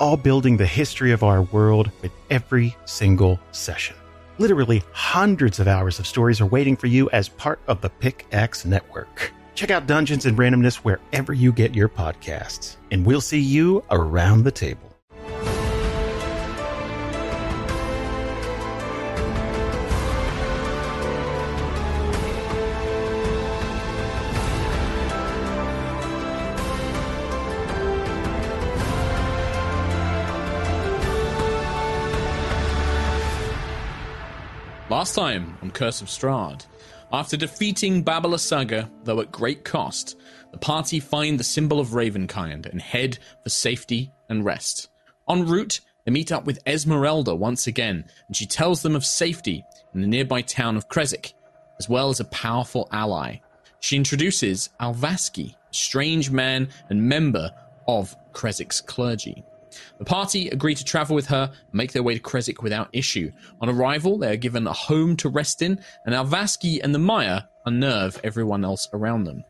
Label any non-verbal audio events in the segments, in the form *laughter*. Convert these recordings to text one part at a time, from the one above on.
all building the history of our world with every single session. Literally hundreds of hours of stories are waiting for you as part of the Pickaxe Network. Check out Dungeons and Randomness wherever you get your podcasts, and we'll see you around the table. Last time on Curse of Strahd, after defeating Baba Lysaga, though at great cost, the party find the symbol of Ravenkind and head for safety and rest. En route, they meet up with Esmeralda once again, and she tells them of safety in the nearby town of Krezik, as well as a powerful ally. She introduces Alvaski, a strange man and member of Krezik's clergy. The party agree to travel with her make their way to Krezik without issue. On arrival, they are given a home to rest in, and Alvaski and the Maya unnerve everyone else around them.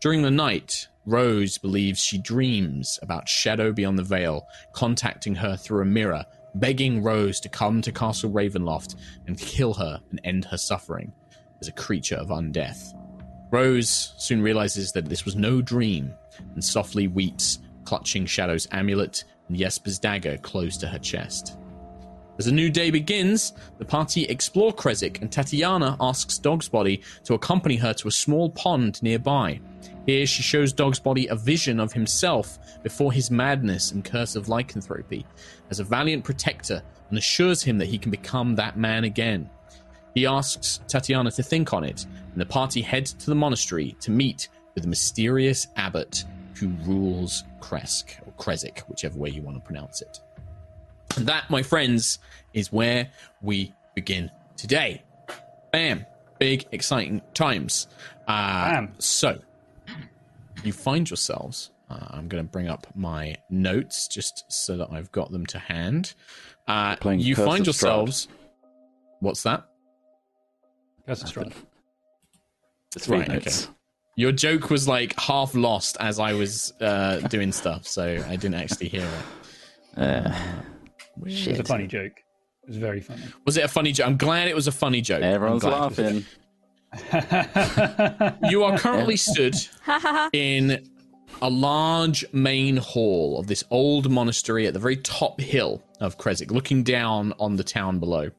During the night, Rose believes she dreams about Shadow beyond the veil, contacting her through a mirror, begging Rose to come to Castle Ravenloft and kill her and end her suffering as a creature of undeath. Rose soon realizes that this was no dream and softly weeps, clutching Shadow's amulet and Jesper's dagger close to her chest. As a new day begins, the party explore Krezik, and Tatiana asks Dogsbody to accompany her to a small pond nearby. Here, she shows Dogsbody a vision of himself before his madness and curse of lycanthropy as a valiant protector and assures him that he can become that man again. He asks Tatiana to think on it, and the party head to the monastery to meet with the mysterious abbot who rules Kresk, or Krezik, whichever way you want to pronounce it. And that, my friends, is where we begin today. Bam. Big, exciting times. Uh, Bam. So, you find yourselves. Uh, I'm going to bring up my notes just so that I've got them to hand. Uh, Playing you Curse find of Strahd. yourselves. What's that? Curse of Strahd. Three Right, okay. Notes. Your joke was like half lost as I was uh, doing stuff, so I didn't actually hear it. Uh, It was a funny joke. It was very funny. Was it a funny joke? I'm glad it was a funny joke. I'm Everyone's laughing. *laughs* You are currently stood *laughs* in a large main hall of this old monastery at the very top hill of Krezik, looking down on the town below.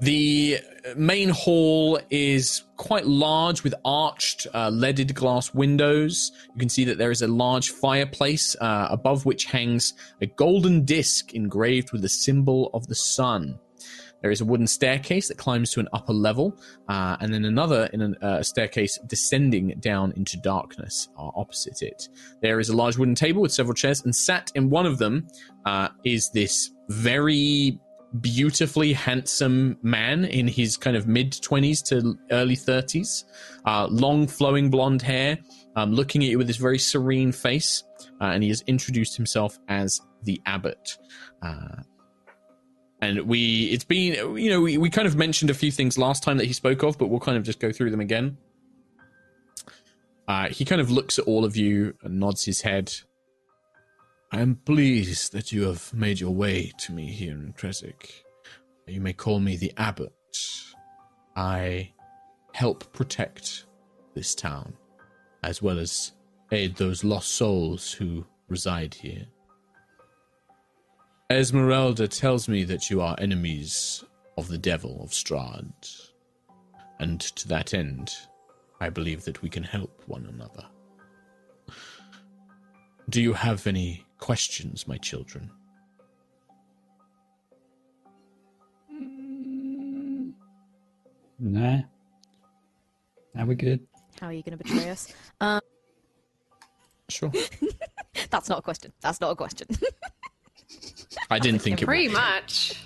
The main hall is quite large with arched, uh, leaded glass windows. You can see that there is a large fireplace uh, above which hangs a golden disc engraved with the symbol of the sun. There is a wooden staircase that climbs to an upper level, uh, and then another in a uh, staircase descending down into darkness uh, opposite it. There is a large wooden table with several chairs, and sat in one of them uh, is this very beautifully handsome man in his kind of mid 20s to early 30s, uh, long flowing blonde hair, um, looking at you with this very serene face, uh, and he has introduced himself as the abbot. Uh, and we, it's been, you know, we, we kind of mentioned a few things last time that he spoke of, but we'll kind of just go through them again. Uh, he kind of looks at all of you and nods his head. I am pleased that you have made your way to me here in Krezik. You may call me the Abbot. I help protect this town, as well as aid those lost souls who reside here. Esmeralda tells me that you are enemies of the devil of Strahd, and to that end, I believe that we can help one another. Do you have any questions, my children? Nah. Now we're good. How are you going to betray us? *laughs* Um, Sure. *laughs* that's not a question. That's not a question. *laughs* I didn't think it was. Pretty would. much.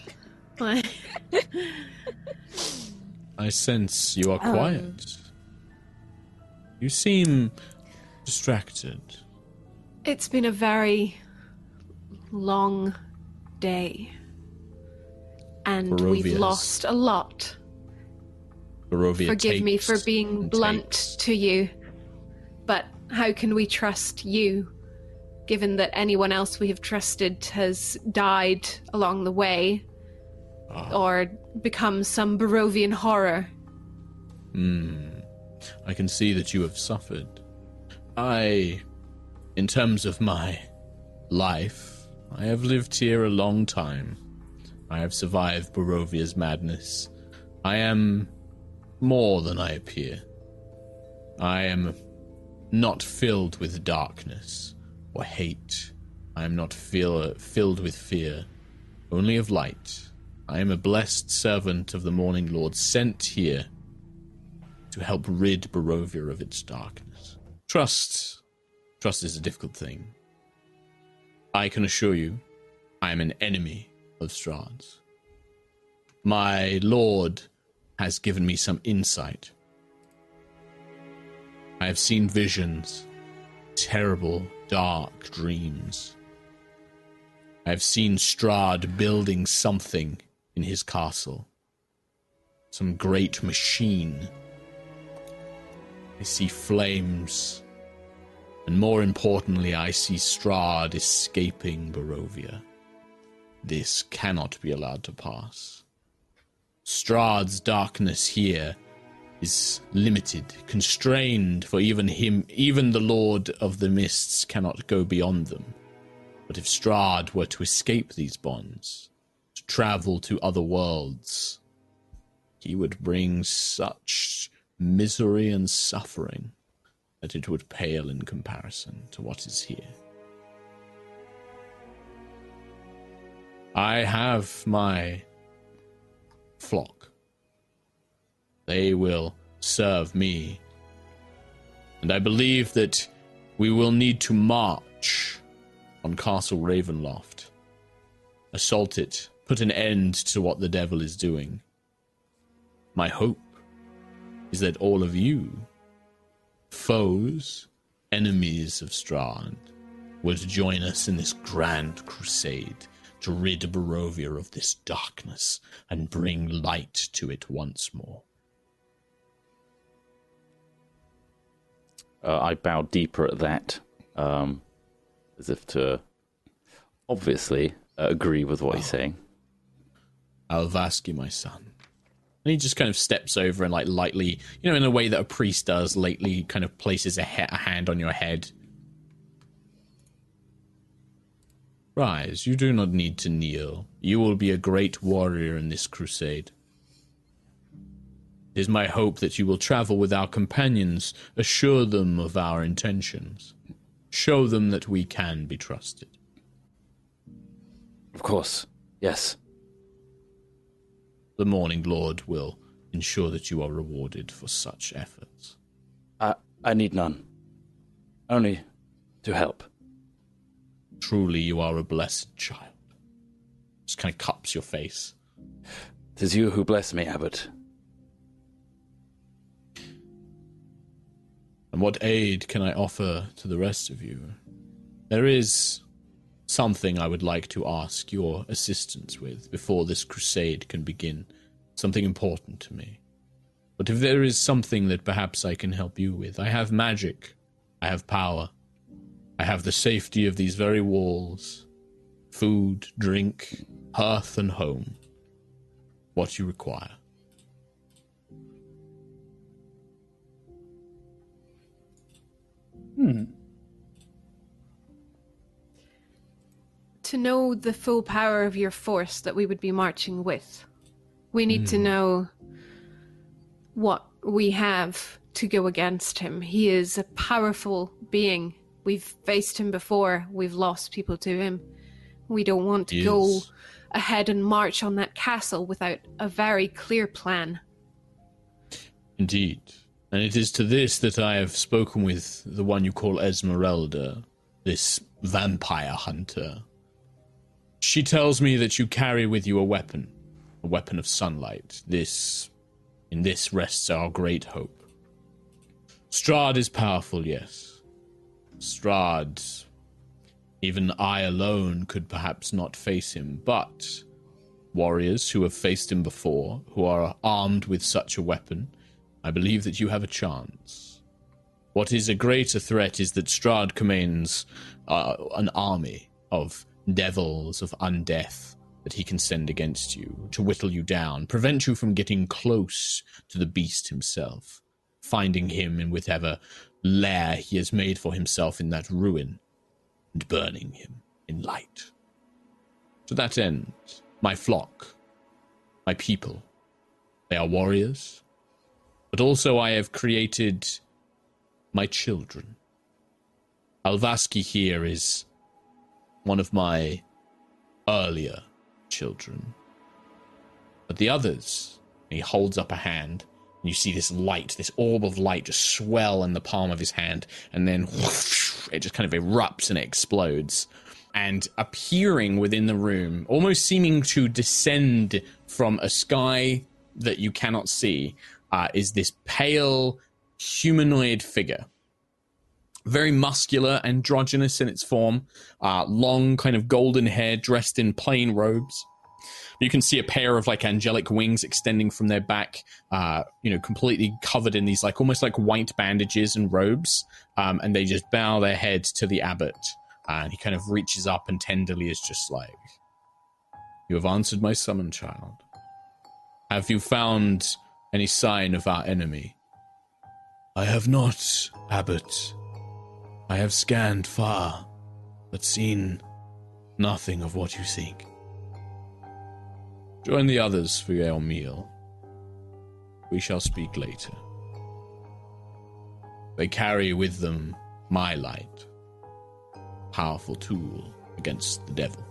I sense you are Um. quiet. You seem distracted. it's been a very long day. And we've lost a lot. Barovia Forgive me for being blunt takes. to you, but how can we trust you, given that anyone else we have trusted has died along the way Ah. or become some Barovian horror? Hmm. I can see that you have suffered. I, in terms of my life, I have lived here a long time. I have survived Barovia's madness. I am more than I appear. I am not filled with darkness or hate. I am not fill- filled with fear, only of light. I am a blessed servant of the Morning Lord sent here to help rid Barovia of its darkness. Trust. Trust is a difficult thing. I can assure you, I am an enemy of Strahd's. My lord has given me some insight. I have seen visions, terrible, dark dreams. I have seen Strahd building something in his castle. Some great machine I see flames. And more importantly, I see Strahd escaping Barovia. This cannot be allowed to pass. Strahd's darkness here is limited, constrained, for even him, even the Lord of the Mists cannot go beyond them. But if Strahd were to escape these bonds, to travel to other worlds, he would bring such misery and suffering that it would pale in comparison to what is here. I have my flock. They will serve me. And I believe that we will need to march on Castle Ravenloft, assault it, put an end to what the devil is doing. My hope is that all of you, foes, enemies of Strahd, would join us in this grand crusade to rid Barovia of this darkness and bring light to it once more. Uh, I bow deeper at that, um, as if to obviously uh, agree with what he's saying. Alvaski, my son. And he just kind of steps over and, like, lightly, you know, in a way that a priest does, lightly kind of places a, he- a hand on your head. Rise, you do not need to kneel. You will be a great warrior in this crusade. It is my hope that you will travel with our companions, assure them of our intentions, show them that we can be trusted. Of course, yes. The Morning Lord will ensure that you are rewarded for such efforts. I I need none. Only to help. Truly, you are a blessed child. Just kind of cups your face. Tis you who bless me, Abbot. And what aid can I offer to the rest of you? There is something I would like to ask your assistance with before this crusade can begin. Something important to me. But if there is something that perhaps I can help you with, I have magic. I have power. I have the safety of these very walls. Food, drink, hearth, and home. What you require. Hmm. To know the full power of your force that we would be marching with, we need to hmm. know what we have to go against him. He is a powerful being. We've faced him before, we've lost people to him. We don't want to go ahead and march on that castle without a very clear plan. Indeed. And it is to this that I have spoken with the one you call Esmeralda, this vampire hunter. She tells me that you carry with you a weapon, a weapon of sunlight. This, in this rests our great hope. Strahd is powerful, yes. Strahd, even I alone could perhaps not face him, but warriors who have faced him before, who are armed with such a weapon, I believe that you have a chance. What is a greater threat is that Strahd commands uh, an army of devils, of undeath, that he can send against you to whittle you down, prevent you from getting close to the beast himself, finding him in whatever lair he has made for himself in that ruin, and burning him in light. To that end, my flock, my people, they are warriors, but also I have created my children. Alvaski here is one of my earlier children. But the others, he holds up a hand, and you see this light, this orb of light just swell in the palm of his hand, and then whoosh, *laughs* it just kind of erupts and it explodes. And appearing within the room, almost seeming to descend from a sky that you cannot see, uh, is this pale humanoid figure very muscular, androgynous in its form, uh, long, kind of golden hair, dressed in plain robes. You can see a pair of like angelic wings extending from their back, uh, you know, completely covered in these like almost like white bandages and robes. Um, and they just bow their head to the abbot. Uh, and he kind of reaches up and tenderly is just like, You have answered my summon, child. Have you found any sign of our enemy? I have not, abbot. I have scanned far, but seen nothing of what you seek. Join the others for your meal. We shall speak later. They carry with them my light, powerful tool against the devil.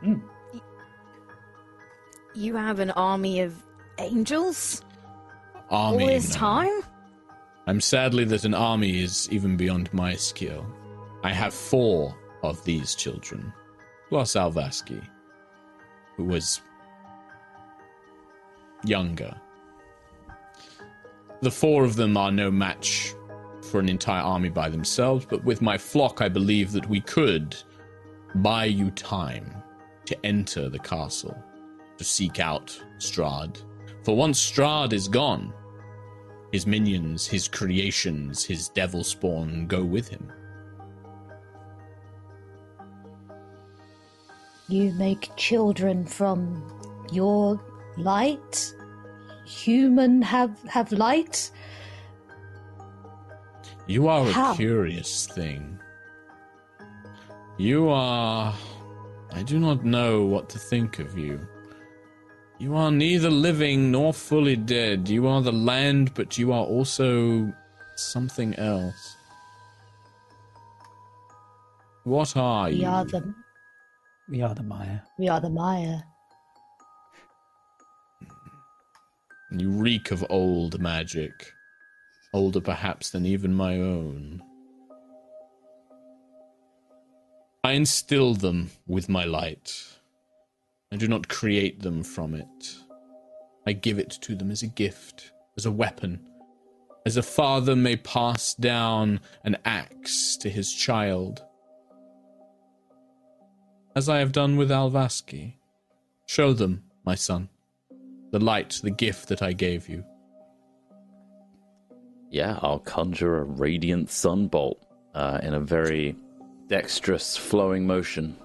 Hmm. You have an army of angels Army. all this no. time? I'm sadly that an army is even beyond my skill. I have four of these children, plus Alvaski, who was younger. The four of them are no match for an entire army by themselves, but with my flock, I believe that we could buy you time to enter the castle, to seek out Strahd. For once Strahd is gone, his minions, his creations, his devil spawn go with him. You make children from your light? Human have have light? You are a curious thing. You are. I do not know what to think of you. You are neither living nor fully dead. You are the land, but you are also something else. What are We you? are the We are the Maya. we are the Maya. You reek of old magic. Older perhaps than even my own. I instill them with my light. I do not create them from it. I give it to them as a gift, as a weapon, as a father may pass down an axe to his child. As I have done with Alvaski. Show them, my son, the light, the gift that I gave you. Yeah, I'll conjure a radiant sunbolt uh, in a very dexterous, flowing motion.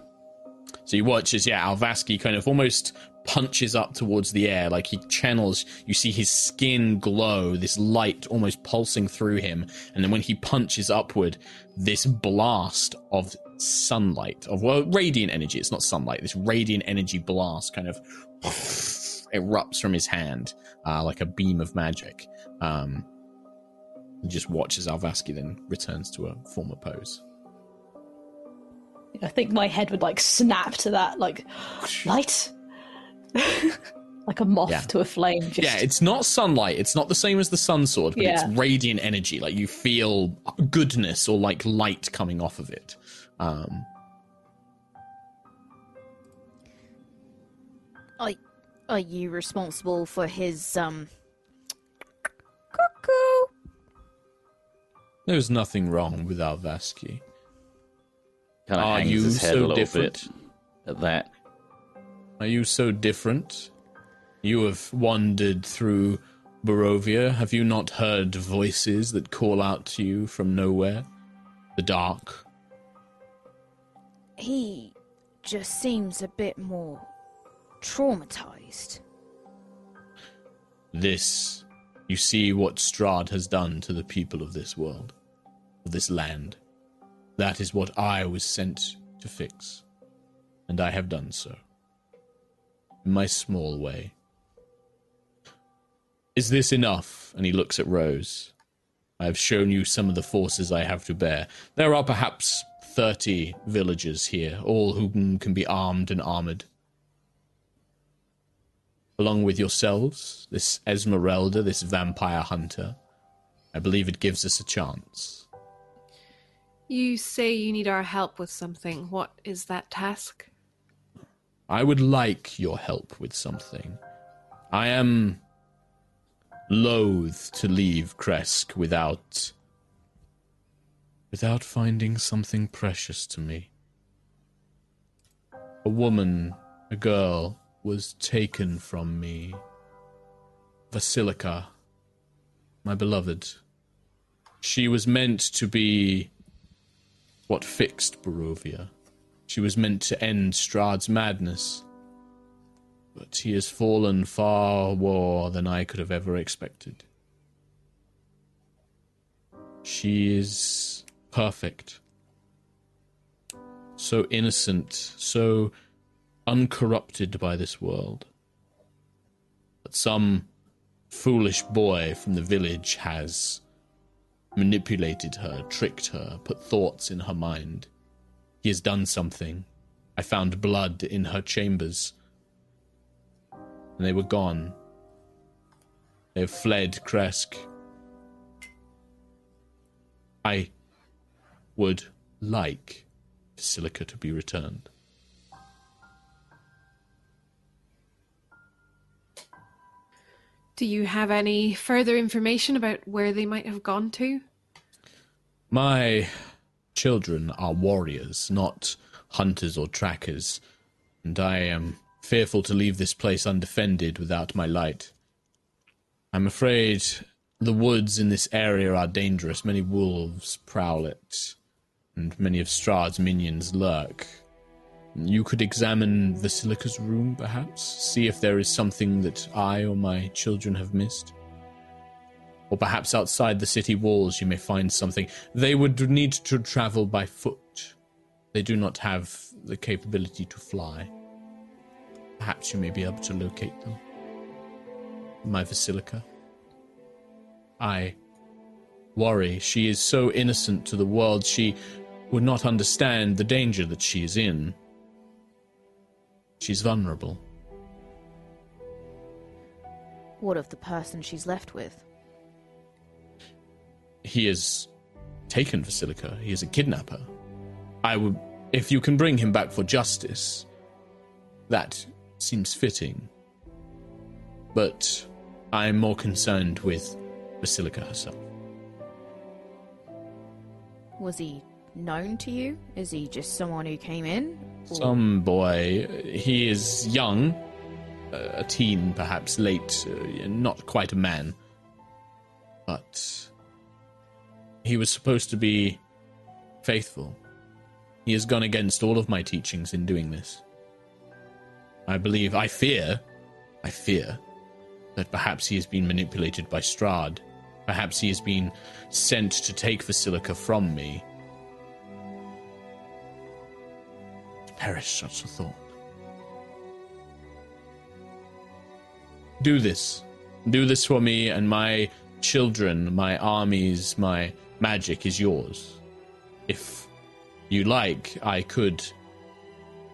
So you watch as yeah, Alvaski kind of almost punches up towards the air, like he channels. You see his skin glow, this light almost pulsing through him, and then when he punches upward, this blast of sunlight, of well, radiant energy. It's not sunlight. This radiant energy blast kind of *laughs* erupts from his hand uh, like a beam of magic. Um, you just watch as Alvaski then returns to a former pose. I think my head would like snap to that, like light. *laughs* like a moth Yeah. to a flame. Just Yeah, it's not sunlight. It's not the same as the sun sword, but Yeah. it's radiant energy. Like you feel goodness or like light coming off of it. Um, Are, are you responsible for his, um. Cuckoo! there's nothing wrong with Alvaski. Kind of Are hangs you his head so a little different? bit at that. Are you so different? You have wandered through Barovia. Have you not heard voices that call out to you from nowhere? The dark. He just seems a bit more traumatized. This, you see what Strahd has done to the people of this world, of this land. That is what I was sent to fix, and I have done so. In my small way. Is this enough? And he looks at Rose. I have shown you some of the forces I have to bear. There are perhaps thirty villagers here, all whom can be armed and armored along with yourselves, this Esmeralda, this vampire hunter. I believe it gives us a chance. You say you need our help with something. What is that task? I would like your help with something. I am loath to leave Kresk without without finding something precious to me. A woman, a girl, was taken from me. Vasilika, my beloved. She was meant to be what fixed Barovia. She was meant to end Strahd's madness. But he has fallen far more than I could have ever expected. She is perfect. So innocent, so uncorrupted by this world. But some foolish boy from the village has manipulated her, tricked her, put thoughts in her mind. He has done something. I found blood in her chambers. And they were gone. They have fled Kresk. I would like Vasilica to be returned. Do you have any further information about where they might have gone to? My children are warriors, not hunters or trackers, and I am fearful to leave this place undefended without my light. I'm afraid the woods in this area are dangerous. Many wolves prowl it, and many of Strahd's minions lurk. You could examine Vasilica's room, perhaps, see if there is something that I or my children have missed. Or perhaps outside the city walls you may find something. They would need to travel by foot. They do not have the capability to fly. Perhaps you may be able to locate them. My Vasilica. I worry. She is so innocent to the world, she would not understand the danger that she is in. She's vulnerable. What of the person she's left with? he has taken Vasilica. He is a kidnapper. I would, if you can bring him back for justice, that seems fitting. But I am more concerned with Vasilica herself. Was he known to you? Is he just someone who came in? Some boy, he is young, uh, a teen perhaps, late, uh, not quite a man. But he was supposed to be faithful. He has gone against all of my teachings in doing this. I believe, I fear, I fear that perhaps he has been manipulated by Strahd. Perhaps he has been sent to take Vasilica from me. Perish such a thought. Do this. Do this for me and my children, my armies, my magic is yours. If you like, I could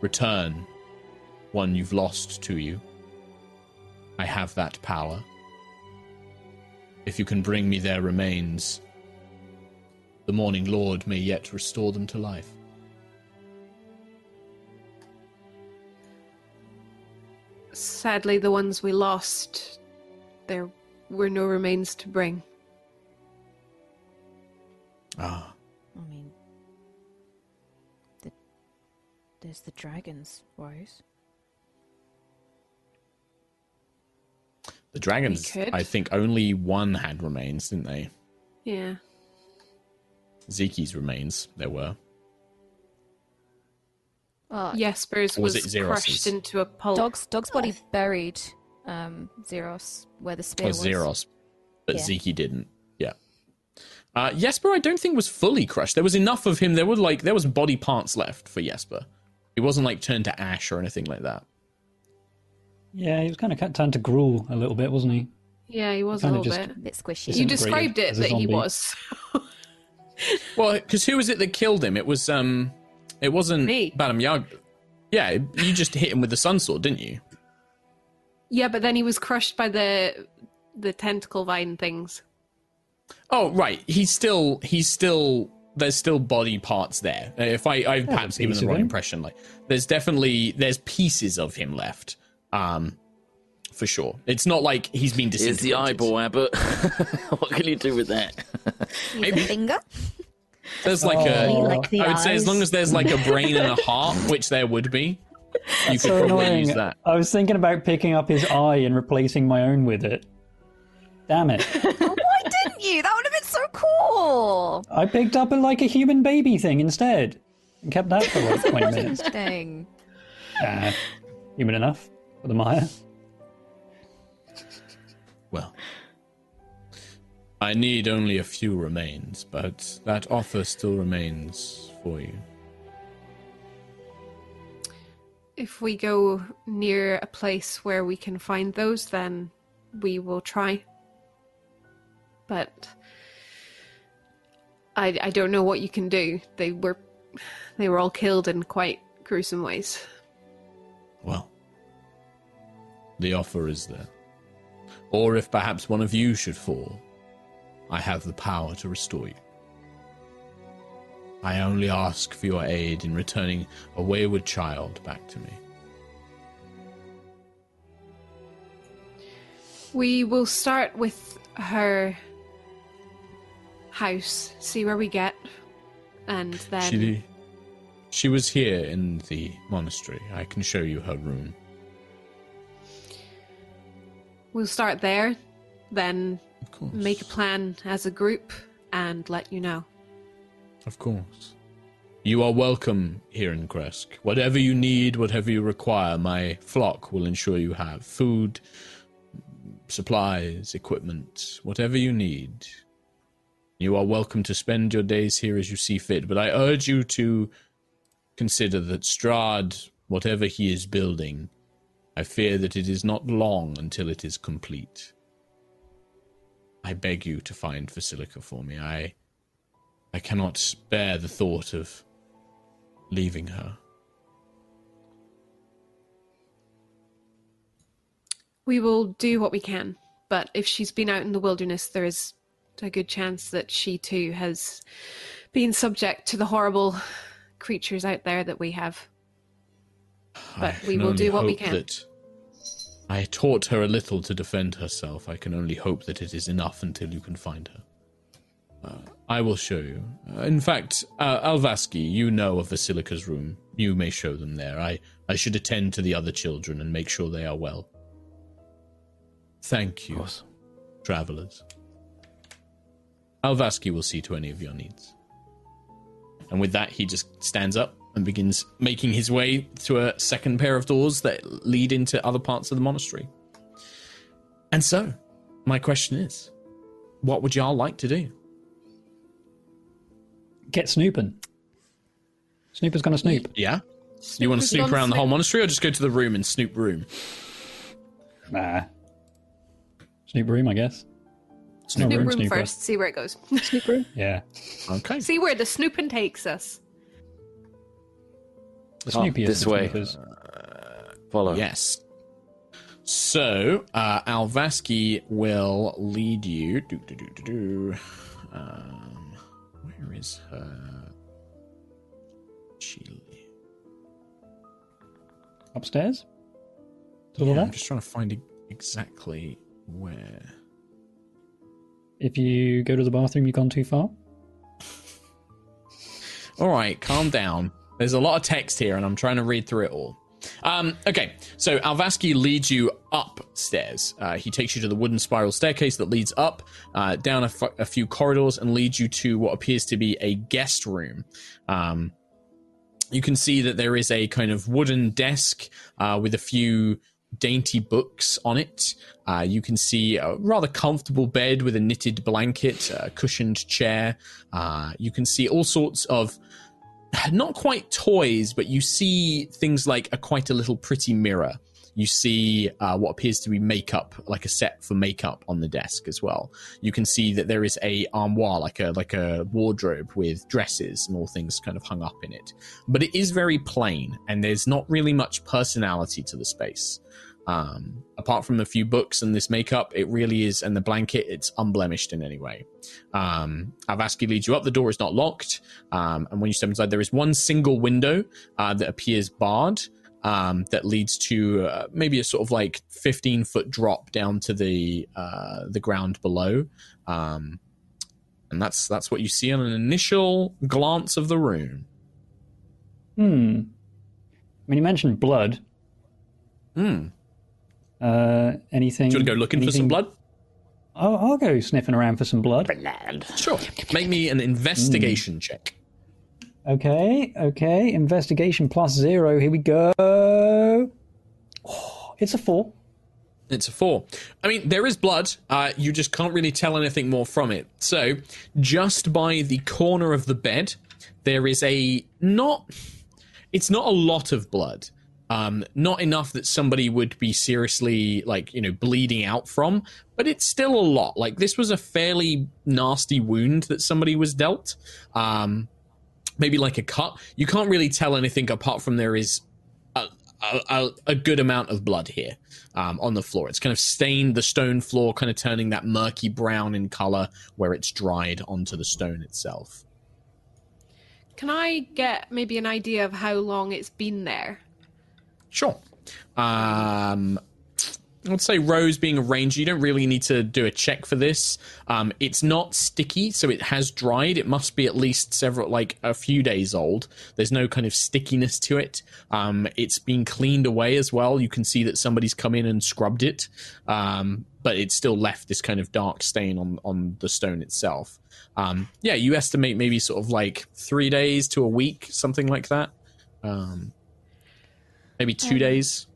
return one you've lost to you. I have that power. If you can bring me their remains, the Morning Lord may yet restore them to life. Sadly, the ones we lost, there were no remains to bring. Ah, I mean, the, there's the dragons, Rose. the dragons. I think only one had remains, didn't they? Yeah. Zeki's remains, there were. Oh, Jesper's Or was was, it crushed into a pulp. Dog's dog's body buried um Zeros where the spear Or was. Xeros, but Yeah. Zeki didn't. Yeah. Uh, Jesper, I don't think was fully crushed. There was enough of him. There were like there was body parts left for Jesper. He wasn't like turned to ash or anything like that. Yeah, he was kind of turned to gruel a little bit, wasn't he? Yeah, he was a Kinda little just- bit. A bit squishy. You described it as a that he was. *laughs* Well, because who was it that killed him? It was um, it wasn't Me. Badam Yag. Yeah, you just hit him with the sun sword, didn't you? yeah, but then he was crushed by the the tentacle vine things. Oh, right. He's still he's still there's still body parts there. If I I've There's perhaps given the wrong impression, like there's definitely there's pieces of him left. Um, for sure. It's not like he's been Here's disintegrated. the eyeball, Abbot. *laughs* what can you do with that? Maybe. a finger. There's like Oh. a. Like the I would say as long as there's like a brain and a heart, which there would be, you could So probably annoying. use that. I was thinking about picking up his eye and replacing my own with it. Damn it. *laughs* Why didn't you? That would have been so cool. I picked up a, like a human baby thing instead and kept that for like 20 *laughs* minutes. Interesting. Ah, human enough for the Maya. Well, I need only a few remains, but that offer still remains for you. If we go near a place where we can find those, then we will try. But I I don't know what you can do. They were they were all killed in quite gruesome ways. Well, the offer is there. Or if perhaps one of you should fall, I have the power to restore you. I only ask for your aid in returning a wayward child back to me. We will start with her house, see where we get, and then She, she was here in the monastery. I can show you her room. we'll start there, then Of course. make a plan as a group and let you know. Of course. You are welcome here in Kresk. Whatever you need, whatever you require, my flock will ensure you have food, supplies, equipment, whatever you need. You are welcome to spend your days here as you see fit, but I urge you to consider that Strahd, whatever he is building, I fear that it is not long until it is complete. I beg you to find Vasilica for me. I I cannot bear the thought of leaving her. We will do what we can, but if she's been out in the wilderness, there is a good chance that she too has been subject to the horrible creatures out there that we have. But I we will do what we can. That I taught her a little to defend herself. I can only hope that it is enough until you can find her. Uh, I will show you. Uh, in fact, uh, Alvaski, you know of Vasilica's room. You may show them there. I, I should attend to the other children and make sure they are well. Thank you, travelers. Alvaski will see to any of your needs. And with that, he just stands up and begins making his way to a second pair of doors that lead into other parts of the monastery. And so, my question is what would y'all like to do? Get snooping. Snooper's gonna snoop. Yeah? you want to snoop gone around the whole monastery or just go to the room and snoop room? Nah. Snoop room, I guess. Snoop room room first, see where it goes. Snoop room? *laughs* Yeah. Okay. see where the snooping takes us. The Oh, this way. snoopers. Follow. Yes. So, uh, Alvaski will lead you. Do, do, do, do, do. Um, where is her? Chile. Upstairs? To the Yeah, I'm just trying to find exactly where. If you go to the bathroom, you've gone too far. *laughs* All right, calm down. There's a lot of text here, and I'm trying to read through it all. Um, okay, so Alvaski leads you upstairs. Uh, he takes you to the wooden spiral staircase that leads up, uh, down a, f- a few corridors, and leads you to what appears to be a guest room. Um, you can see that there is a kind of wooden desk uh, with a few dainty books on it. Uh, you can see a rather comfortable bed with a knitted blanket, a cushioned chair. Uh, you can see all sorts of not quite toys, but you see things like a quite a little pretty mirror. You see uh, what appears to be makeup, like a set for makeup on the desk as well. You can see that there is a armoire, like a like a wardrobe with dresses and all things kind of hung up in it. But it is very plain, and there's not really much personality to the space. Um, apart from a few books and this makeup, it really is, and the blanket, it's unblemished in any way. Um, Alvaski leads you up. The door is not locked. Um, and when you step inside, there is one single window uh, that appears barred um, that leads to uh, maybe a sort of like 15 foot drop down to the uh, the ground below. Um, and that's that's what you see on an initial glance of the room. Hmm. I mean, you mentioned blood. Hmm. Uh, anything? Do you want to go looking for some anything- blood? Oh, I'll go sniffing around for some blood. Sure. Make me an investigation check. Okay, okay. Investigation plus zero. Here we go. Oh, it's a four. It's a four. I mean, there is blood. Uh, you just can't really tell anything more from it. So, just by the corner of the bed, there is a not. It's not a lot of blood. Um, not enough that somebody would be seriously like you know bleeding out from, but it's still a lot. Like this was a fairly nasty wound that somebody was dealt. Um, maybe like a cut. You can't really tell anything apart from there is a, a, a good amount of blood here um, on the floor. It's kind of stained the stone floor, kind of turning that murky brown in color where it's dried onto the stone itself. Can I get maybe an idea of how long it's been there? Sure. Um, I'd say Rose being a ranger, you don't really need to do a check for this. Um, it's not sticky, so it has dried. It must be at least several, like a few days old. There's no kind of stickiness to it. Um, it's been cleaned away as well. You can see that somebody's come in and scrubbed it, um, but it's still left this kind of dark stain on on the stone itself. Um, yeah, you estimate maybe sort of like three days to a week, something like that. Maybe two Um, days.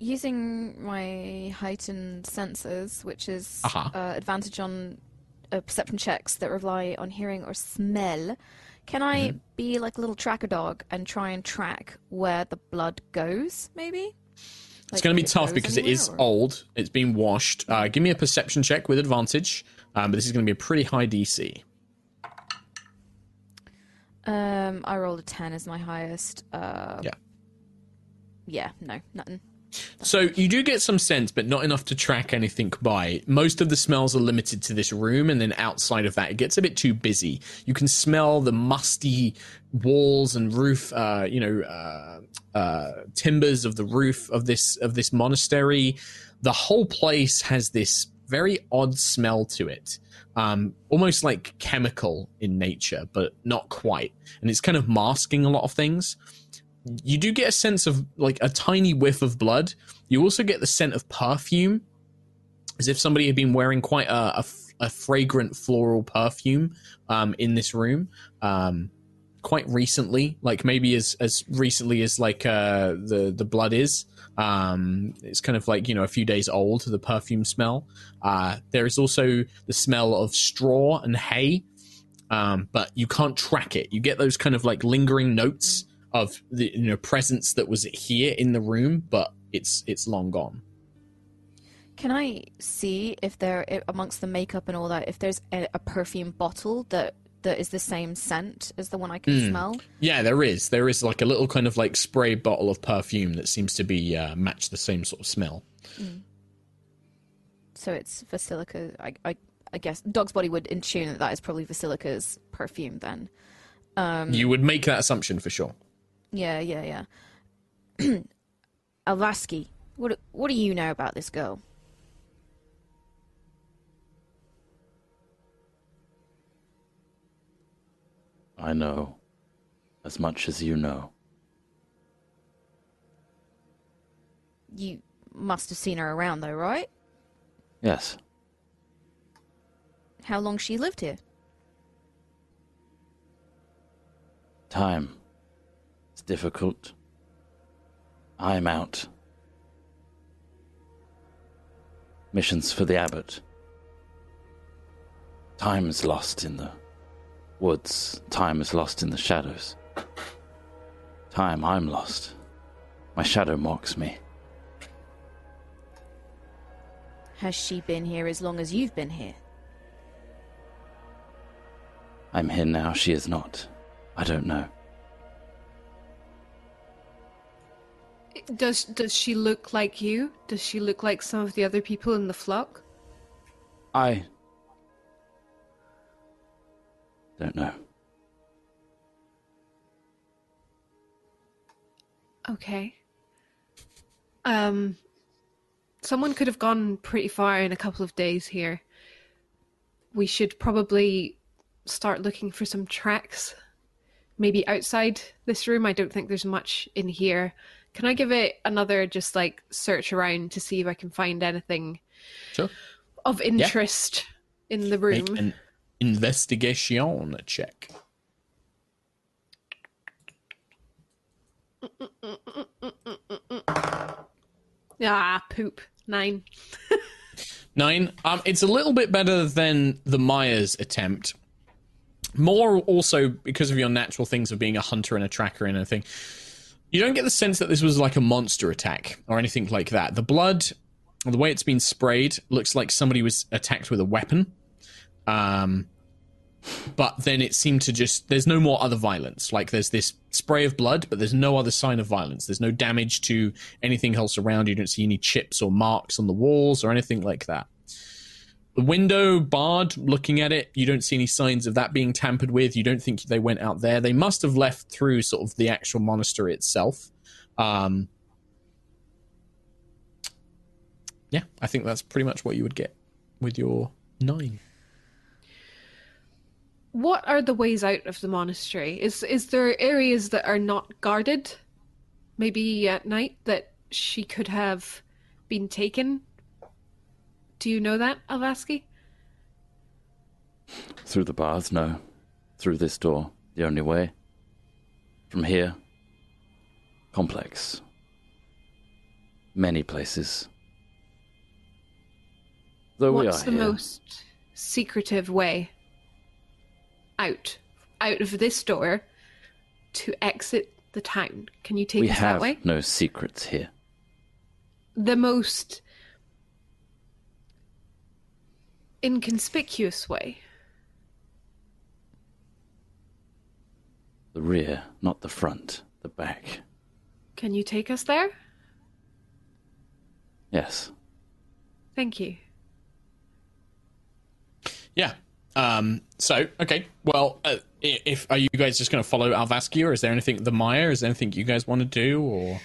Using my heightened senses, which is Uh-huh. uh, advantage on uh, perception checks that rely on hearing or smell, can I Mm-hmm. be like a little tracker dog and try and track where the blood goes? Maybe. It's going to be tough because it is or- old. It's been washed. Uh, give me a perception check with advantage, um, but this is going to be a pretty high DC. Um, I rolled a ten as my highest. Uh, Yeah. Yeah. No, nothing. So you do get some sense, but not enough to track anything by. Most of the smells are limited to this room, and then outside of that, it gets a bit too busy. You can smell the musty walls and roof, uh, you know, uh, uh, timbers of the roof of this of this monastery. The whole place has this very odd smell to it, um, almost like chemical in nature, but not quite. And it's kind of masking a lot of things you do get a sense of like a tiny whiff of blood. You also get the scent of perfume, as if somebody had been wearing quite a a fragrant floral perfume um, in this room. Um, quite recently, like maybe as as recently as like uh, the the blood is. Um, it's kind of like you know a few days old. The perfume smell. Uh, there is also the smell of straw and hay, um, but you can't track it. You get those kind of like lingering notes of the you know presence that was here in the room, but it's it's long gone. Can I see if there, amongst the makeup and all that, if there's a, a perfume bottle that that is the same scent as the one I can hmm. smell? Yeah, there is. There is like a little kind of like spray bottle of perfume that seems to be uh, match the same sort of smell. Hmm. So it's Vasilica. I, I, I guess Dogsbody would intune that that is probably Vasilica's perfume then. Um, you would make that assumption for sure. Yeah, yeah, yeah. *clears throat* Alvaski, what what do you know about this girl? I know as much as you know. You must have seen her around though, right? Yes, How long she lived here? time. Difficult. I'm out. Missions for the abbot. Time is lost in the woods. Time is lost in the shadows. Time, I'm lost. My shadow mocks me. Has she been here as long as you've been here? I'm here now, she is not. I don't know. Does does she look like you? Does she look like some of the other people in the flock? I don't know. Okay. Um someone could have gone pretty far in a couple of days here. We should probably start looking for some tracks. Maybe outside this room. I don't think there's much in here. Can I give it another just like search around to see if I can find anything Sure. of interest in the room? Make an investigation check. Ah, poop. Nine. *laughs* Nine. Um, it's a little bit better than the Myers attempt. More also because of your natural things of being a hunter and a tracker and everything. You don't get the sense that this was like a monster attack or anything like that. The blood, the way it's been sprayed, looks like somebody was attacked with a weapon. Um, but then it seemed to just there's no more other violence. Like there's this spray of blood, but there's no other sign of violence. There's no damage to anything else around. You don't see any chips or marks on the walls or anything like that. The window barred, looking at it, you don't see any signs of that being tampered with. You don't think they went out there. They must have left through sort of the actual monastery itself. Um, yeah, I think that's pretty much what you would get with your nine. What are the ways out of the monastery? Is is there areas that are not guarded? Maybe at night that she could have been taken? Do you know that, Alvaski? Through the bars, no. Through this door, the only way. From here, complex. Many places. Though What's we the are here, most secretive way out out of this door to exit the town? Can you take we us that way? We have no secrets here. The most inconspicuous way. The rear, not the front, the back. Can you take us there? Yes. Thank you. Yeah. Um, so okay. Well, uh, if are you guys just going to follow Alvaski, or is there anything the Maya? Is there anything you guys want to do, or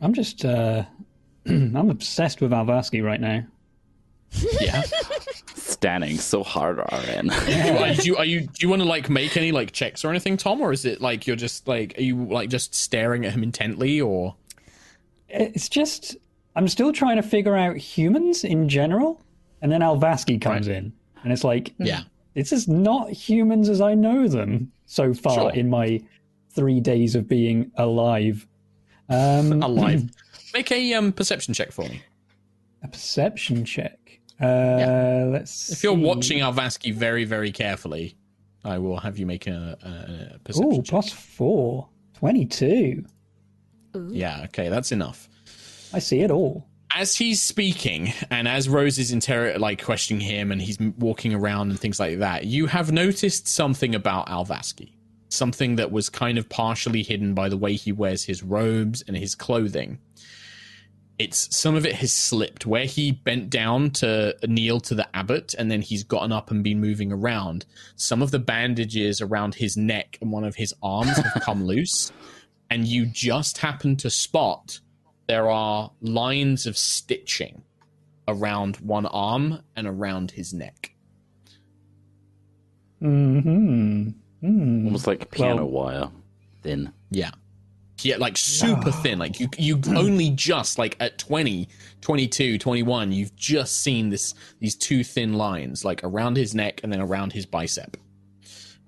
I'm just, uh, *clears throat* I'm obsessed with Alvaski right now. Yeah? *laughs* Standing so hard, RN. are you are you do you want to like make any like checks or anything, Tom, or is it like you're just like are you like just staring at him intently, or It's just, I'm still trying to figure out humans in general, and then Alvaski comes in, and it's like, yeah? this is not humans as I know them so far Sure. in my three days of being alive. Um, Alive. *laughs* Make a um perception check for me. a perception check. Uh, Let's. If you're see. watching Alvaski very very carefully, I will have you make a, a, a perception Ooh, check. plus four. 22. Yeah, okay, that's enough. I see it all. as he's speaking and as Rose is inter- like questioning him and he's walking around and things like that, you have noticed something about Alvaski. Something that was kind of partially hidden by the way he wears his robes and his clothing. It's some of it has slipped where he bent down to kneel to the abbot and then he's gotten up and been moving around. Some of the bandages around his neck and one of his arms have come *laughs* loose and you just happen to spot there are lines of stitching around one arm and around his neck. mm-hmm. Hmm. Almost like piano Well- wire. Thin. Yeah. Yeah, like super thin. Like you you only just like at 20, 22, 21, you've just seen this these two thin lines like around his neck and then around his bicep.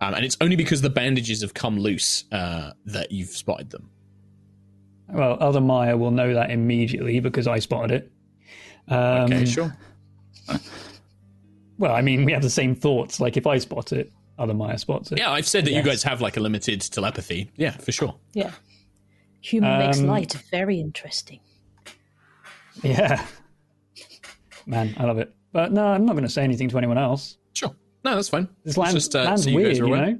Um, and it's only because the bandages have come loose uh, that you've spotted them. Well, other Maya will know that immediately because I spotted it. Um, Okay, sure. Well, I mean, we have the same thoughts. Like if I spot it, other Maya spots it. Yeah, I've said that you guys have like a limited telepathy. Yeah, for sure. Yeah. Human makes Um, light very interesting. Yeah. Man, I love it. But no, I'm not going to say anything to anyone else. Sure. No, that's fine. This It's land, just, uh, land's so you guys weird, are you know?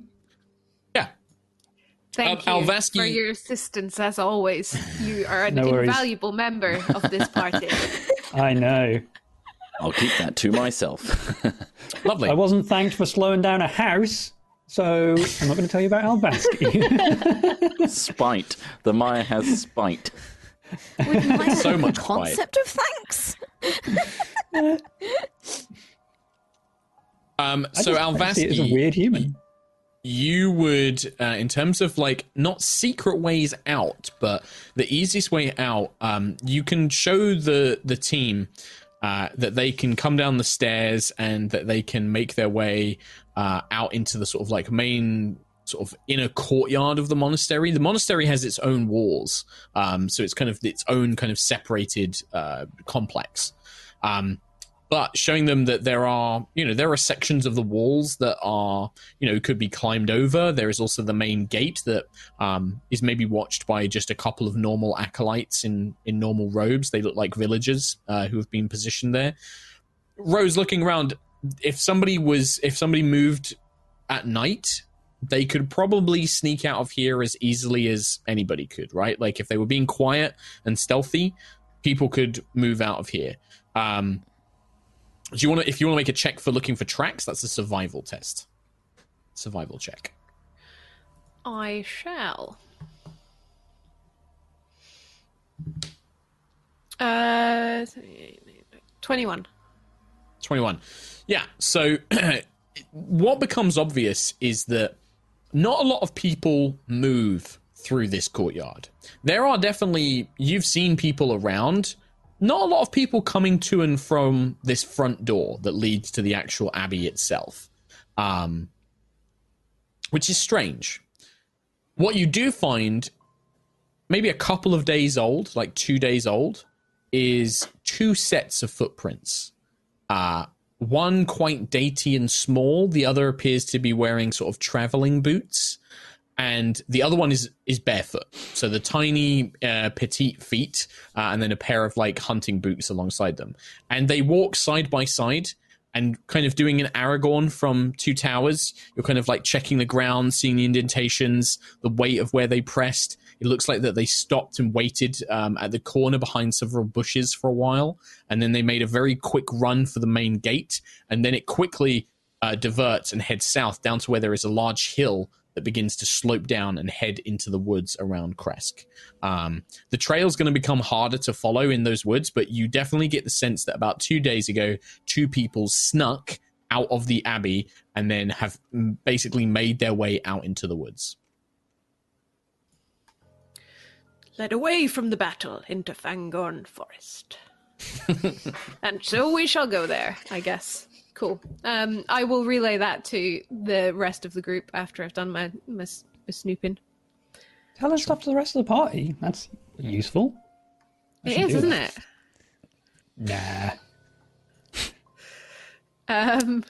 Yeah. Thank Um, you Alvaski- for your assistance as always. You are an *laughs* No invaluable member of this party. *laughs* I know. I'll keep that to myself. *laughs* Lovely. I wasn't thanked for slowing down a house, so I'm not going to tell you about Alvaski. *laughs* spite. The Maya has spite. With my So much quiet. concept of thanks. *laughs* Um, so just- I see it as a weird human. you would, uh, in terms of like not secret ways out, but the easiest way out, um, you can show the the team uh, that they can come down the stairs and that they can make their way uh, out into the sort of like main sort of inner courtyard of the monastery. The monastery has its own walls, um, so it's kind of its own kind of separated uh, complex. Um, but showing them that there are, you know, there are sections of the walls that are, you know, could be climbed over. There is also the main gate that um, is maybe watched by just a couple of normal acolytes in in normal robes. They look like villagers uh, who have been positioned there. Rose, looking around, if somebody was, if somebody moved at night, they could probably sneak out of here as easily as anybody could, right? Like if they were being quiet and stealthy, people could move out of here. Um, do you want to? If you want to make a check for looking for tracks, that's a survival test. Survival check. I shall. Uh, 21. 21. Yeah. So *clears throat* what becomes obvious is that not a lot of people move through this courtyard. There are definitely, you've seen people around. Not a lot of people coming to and from this front door that leads to the actual abbey itself, um, which is strange. What you do find, maybe a couple of days old, like two days old, is two sets of footprints. Uh, one quite dainty and small. The other appears to be wearing sort of traveling boots, and the other one is is barefoot. So the tiny uh, petite feet, uh, and then a pair of like hunting boots alongside them. And they walk side by side. And kind of doing an Aragorn from Two Towers, you're kind of like checking the ground, seeing the indentations, the weight of where they pressed. It looks like that they stopped and waited um, at the corner behind several bushes for a while, and then they made a very quick run for the main gate, and then it quickly uh, diverts and heads south down to where there is a large hill that begins to slope down and head into the woods around Krezk. Um, the is going to become harder to follow in those woods, but you definitely get the sense that about two days ago, two people snuck out of the abbey and then have mm, basically made their way out into the woods. Led away from the battle into Fangorn Forest. *laughs* and so we shall go there, I guess. Cool. Um, I will relay that to the rest of the group after I've done my, my, my snooping. Tell us stuff to the rest of the party. That's useful. I It should is, do isn't it? Nah. *laughs* Um,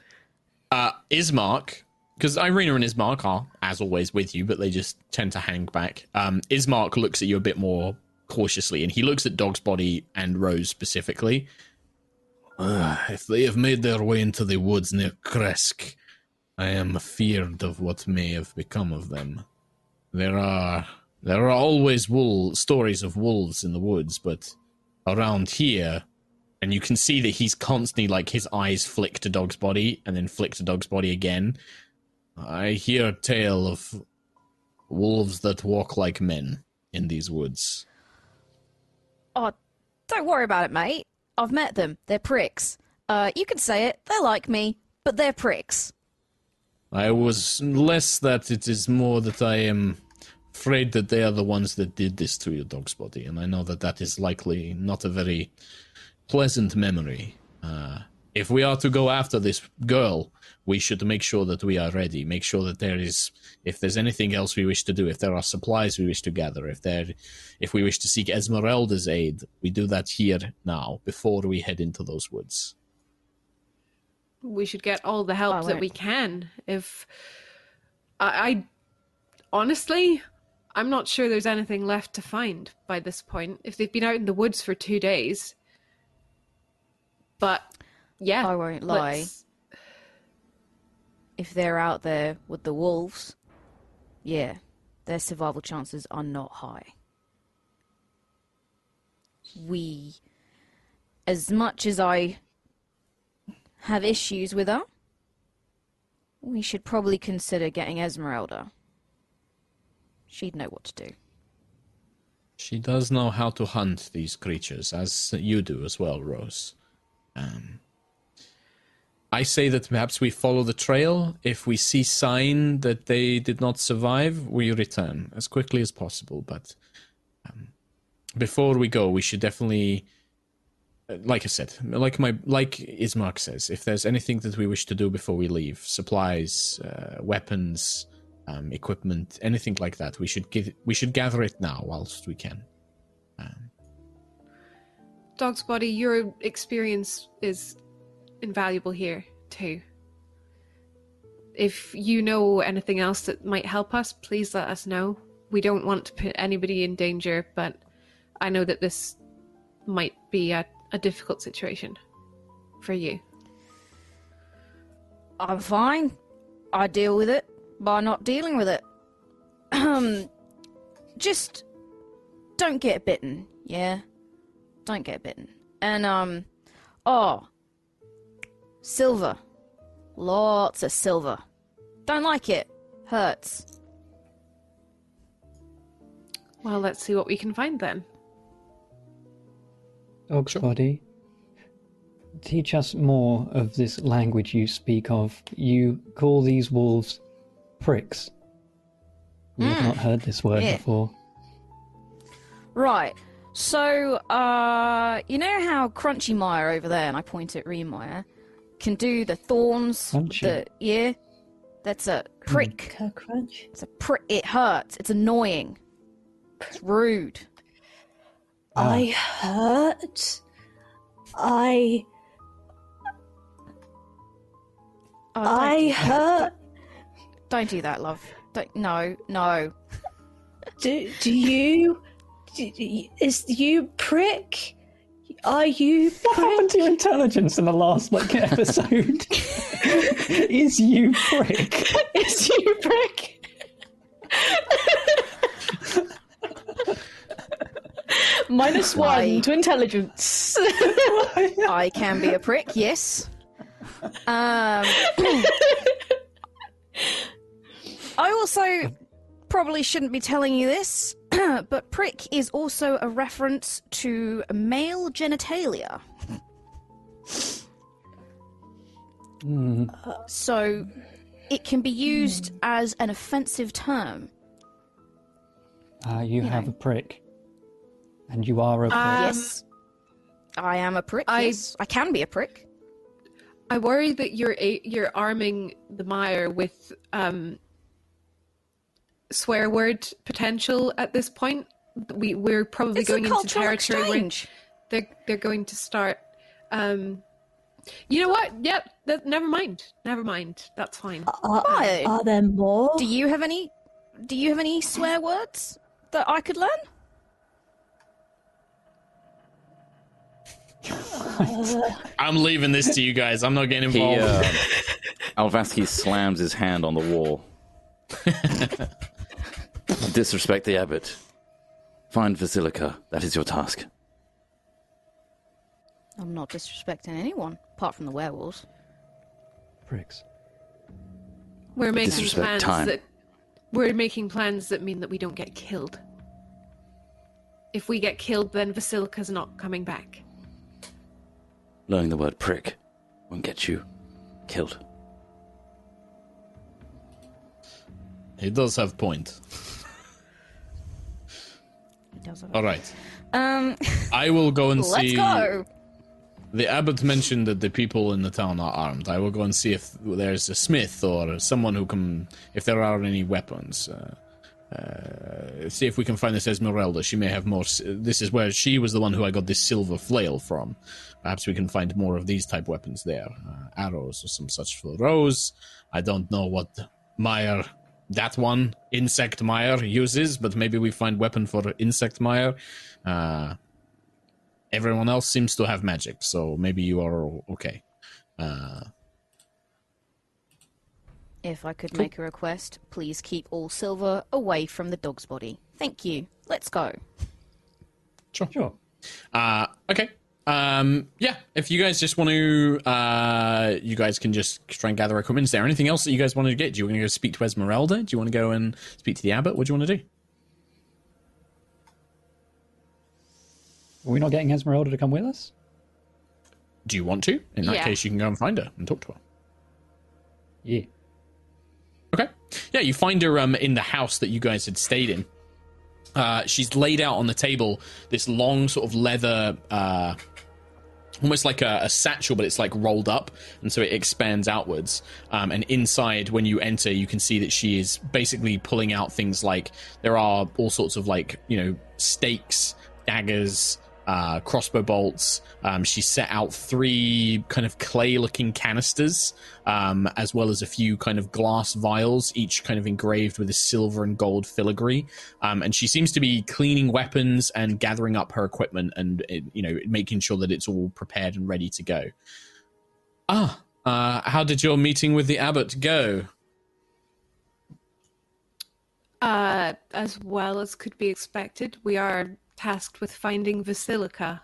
Uh, Ismark, because Irina and Ismark are, as always, with you, but they just tend to hang back. Um, Ismark looks at you a bit more cautiously, and he looks at Dogsbody and Rose specifically. Ah, if they have made their way into the woods near Kresk, I am feared of what may have become of them. There are there are always wool stories of wolves in the woods, but around here, and you can see that he's constantly like his eyes flick to Dogsbody and then flick to Dogsbody again. I hear tale of wolves that walk like men in these woods. Oh, don't worry about it, mate. I've met them. They're pricks. Uh, you can say it. They're like me, but they're pricks. I was less that it is more that I am afraid that they are the ones that did this to your dog's body, and I know that that is likely not a very pleasant memory. Uh, if we are to go after this girl, we should make sure that we are ready. Make sure that there is, if there's anything else we wish to do, if there are supplies we wish to gather, if there, if we wish to seek Esmeralda's aid, we do that here now before we head into those woods. We should get all the help I that won't. we can. If I, I honestly, I'm not sure there's anything left to find by this point. If they've been out in the woods for two days, but yeah, I won't lie. let's- If they're out there with the wolves, yeah, their survival chances are not high. We, as much as I have issues with her, we should probably consider getting Esmeralda. She'd know what to do. She does know how to hunt these creatures, as you do as well, Rose. Um, I say that perhaps we follow the trail. If we see sign that they did not survive, we return as quickly as possible. But um, before we go, we should definitely, uh, like I said, like my like Ismark says, if there's anything that we wish to do before we leave, supplies, uh, weapons, um, equipment, anything like that, we should give, we should gather it now whilst we can. Um, Dogsbody, your experience is invaluable here too. If you know anything else that might help us, please let us know. We don't want to put anybody in danger, but I know that this might be a, a difficult situation for you. I'm fine. I deal with it by not dealing with it. Um, just don't get bitten, yeah? Don't get bitten. And, um, oh, silver. Lots of silver. Don't like it. Hurts. Well, let's see what we can find then. Dogsbody. Teach us more of this language you speak of. You call these wolves pricks. We have not heard this word yeah. before. Right. So, uh, you know how Crunchy Meyer over there, and I point at Remeyer, can do the thorns? Crunchy? The, yeah? That's a hmm. prick. Cur crunch. It's a prick. It hurts. It's annoying. It's rude. Ah. I hurt. I Oh, I do, hurt. don't do that, love. Don't, no, no. Do do you? Do, do- is you prick? Are you What happened to your intelligence in the last like episode? *laughs* Is you prick? Is you prick? Minus one Why? to intelligence. I can be a prick, yes. Um, *laughs* I also probably shouldn't be telling you this, *clears throat* but prick is also a reference to male genitalia. So it can be used as an offensive term. Ah, you You have know. a prick. And you are a prick. Um, yes. I am a prick. I- yes. I can be a prick. I worry that you're a- you're arming the mire with um, swear word potential at this point. We we're probably It's going into cultural territory where they're they're going to start. Um, you know what? Yep. That, never mind. Never mind. That's fine. Are, Fine. are there more? Do you have any? Do you have any swear words that I could learn? *laughs* I'm leaving this to you guys. I'm not getting He, involved. uh, Alvaski slams his hand on the wall. *laughs* Disrespect the abbot. Find Vasilica. That is your task. I'm not disrespecting anyone, apart from the werewolves. Pricks. We're making disrespect plans time. that we're making plans that mean that we don't get killed. If we get killed, then Vasilica's not coming back. Learning the word prick won't get you killed. he does have point. Have All right. Um, *laughs* I will go and let's see. go. The abbot mentioned that the people in the town are armed. I will go and see if there's a smith or someone who can, if there are any weapons. Uh, uh, see if we can find this Esmeralda. She may have more. This is where she was the one who I got this silver flail from. Perhaps we can find more of these type weapons there, uh, arrows or some such for Rose. I don't know what Meyer, that one insect Meyer uses, but maybe we find weapon for insect Meyer. Uh, everyone else seems to have magic, so maybe you are okay. Uh, If I could make a request, please keep all silver away from the dog's body. Thank you. Let's go. Sure. uh, okay. Um, yeah, if you guys just want to, uh, you guys can just try and gather equipment. Is there anything else that you guys want to get? Do you want to go speak to Esmeralda? Do you want to go and speak to the abbot? What do you want to do? Are we not getting Esmeralda to come with us? Do you want to? In that Yeah. case, you can go and find her and talk to her. Yeah. Okay. Yeah, you find her um, in the house that you guys had stayed in. Uh, she's laid out on the table this long sort of leather, uh, almost like a, a satchel, but it's like rolled up, and so it expands outwards. Um, and inside, when you enter, you can see that she is basically pulling out things like there are all sorts of like you know stakes, daggers, uh, crossbow bolts. Um, she set out three kind of clay looking canisters, um, as well as a few kind of glass vials, each kind of engraved with a silver and gold filigree. Um, and she seems to be cleaning weapons and gathering up her equipment and, you know, making sure that it's all prepared and ready to go. Ah, uh, how did your meeting with the abbot go? Uh, as well as could be expected, we are tasked with finding Vasilica.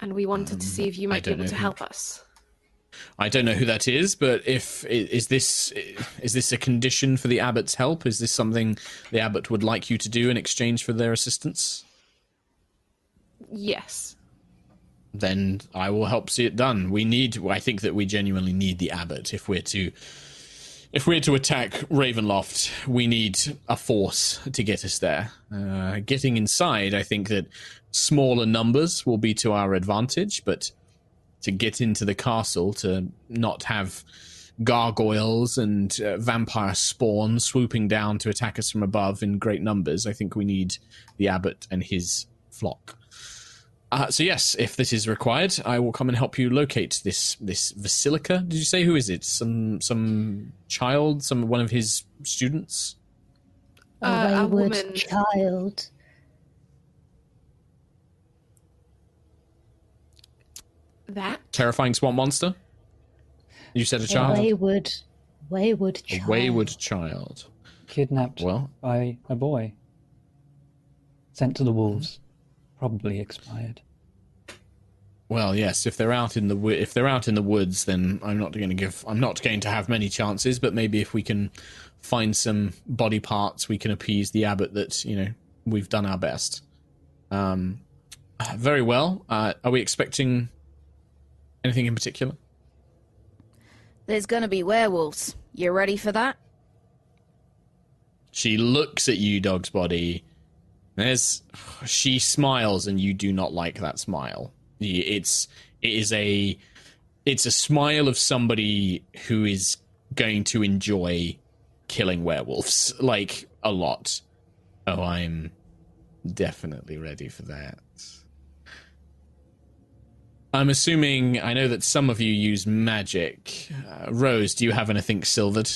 And we wanted to see if you Um, might be able to who- help us. I don't know who that is, but if is this is this a condition for the abbot's help? Is this something the abbot would like you to do in exchange for their assistance? Yes. Then I will help see it done. We need. I think that we genuinely need the abbot if we're to if we're to attack Ravenloft. We need a force to get us there. Uh, getting inside, I think that smaller numbers will be to our advantage, but to get into the castle, to not have gargoyles and uh, vampire spawn swooping down to attack us from above in great numbers, I think we need the abbot and his flock. Uh, so yes, if this is required, I will come and help you locate this this Vasilica. Did you say who is it? Some some child, some one of his students? A Uh, a wayward woman. child. That? Terrifying swamp monster. You said a A child. wayward, wayward A child. wayward child. Kidnapped Well, by a boy. Sent to the wolves. Probably expired. Well, yes. If they're out in the wo- if they're out in the woods, then I'm not going to give. I'm not going to have many chances. But maybe if we can find some body parts, we can appease the abbot. That you know we've done our best. Um, very well. Uh, are we expecting anything in particular? There's gonna be werewolves. You ready for that? She looks at you, Dogsbody. There's, she smiles, and you do not like that smile. It's it is a it's a smile of somebody who is going to enjoy killing werewolves like a lot. Oh, I'm definitely ready for that. I'm assuming I know that some of you use magic. Uh, Rose, do you have anything silvered?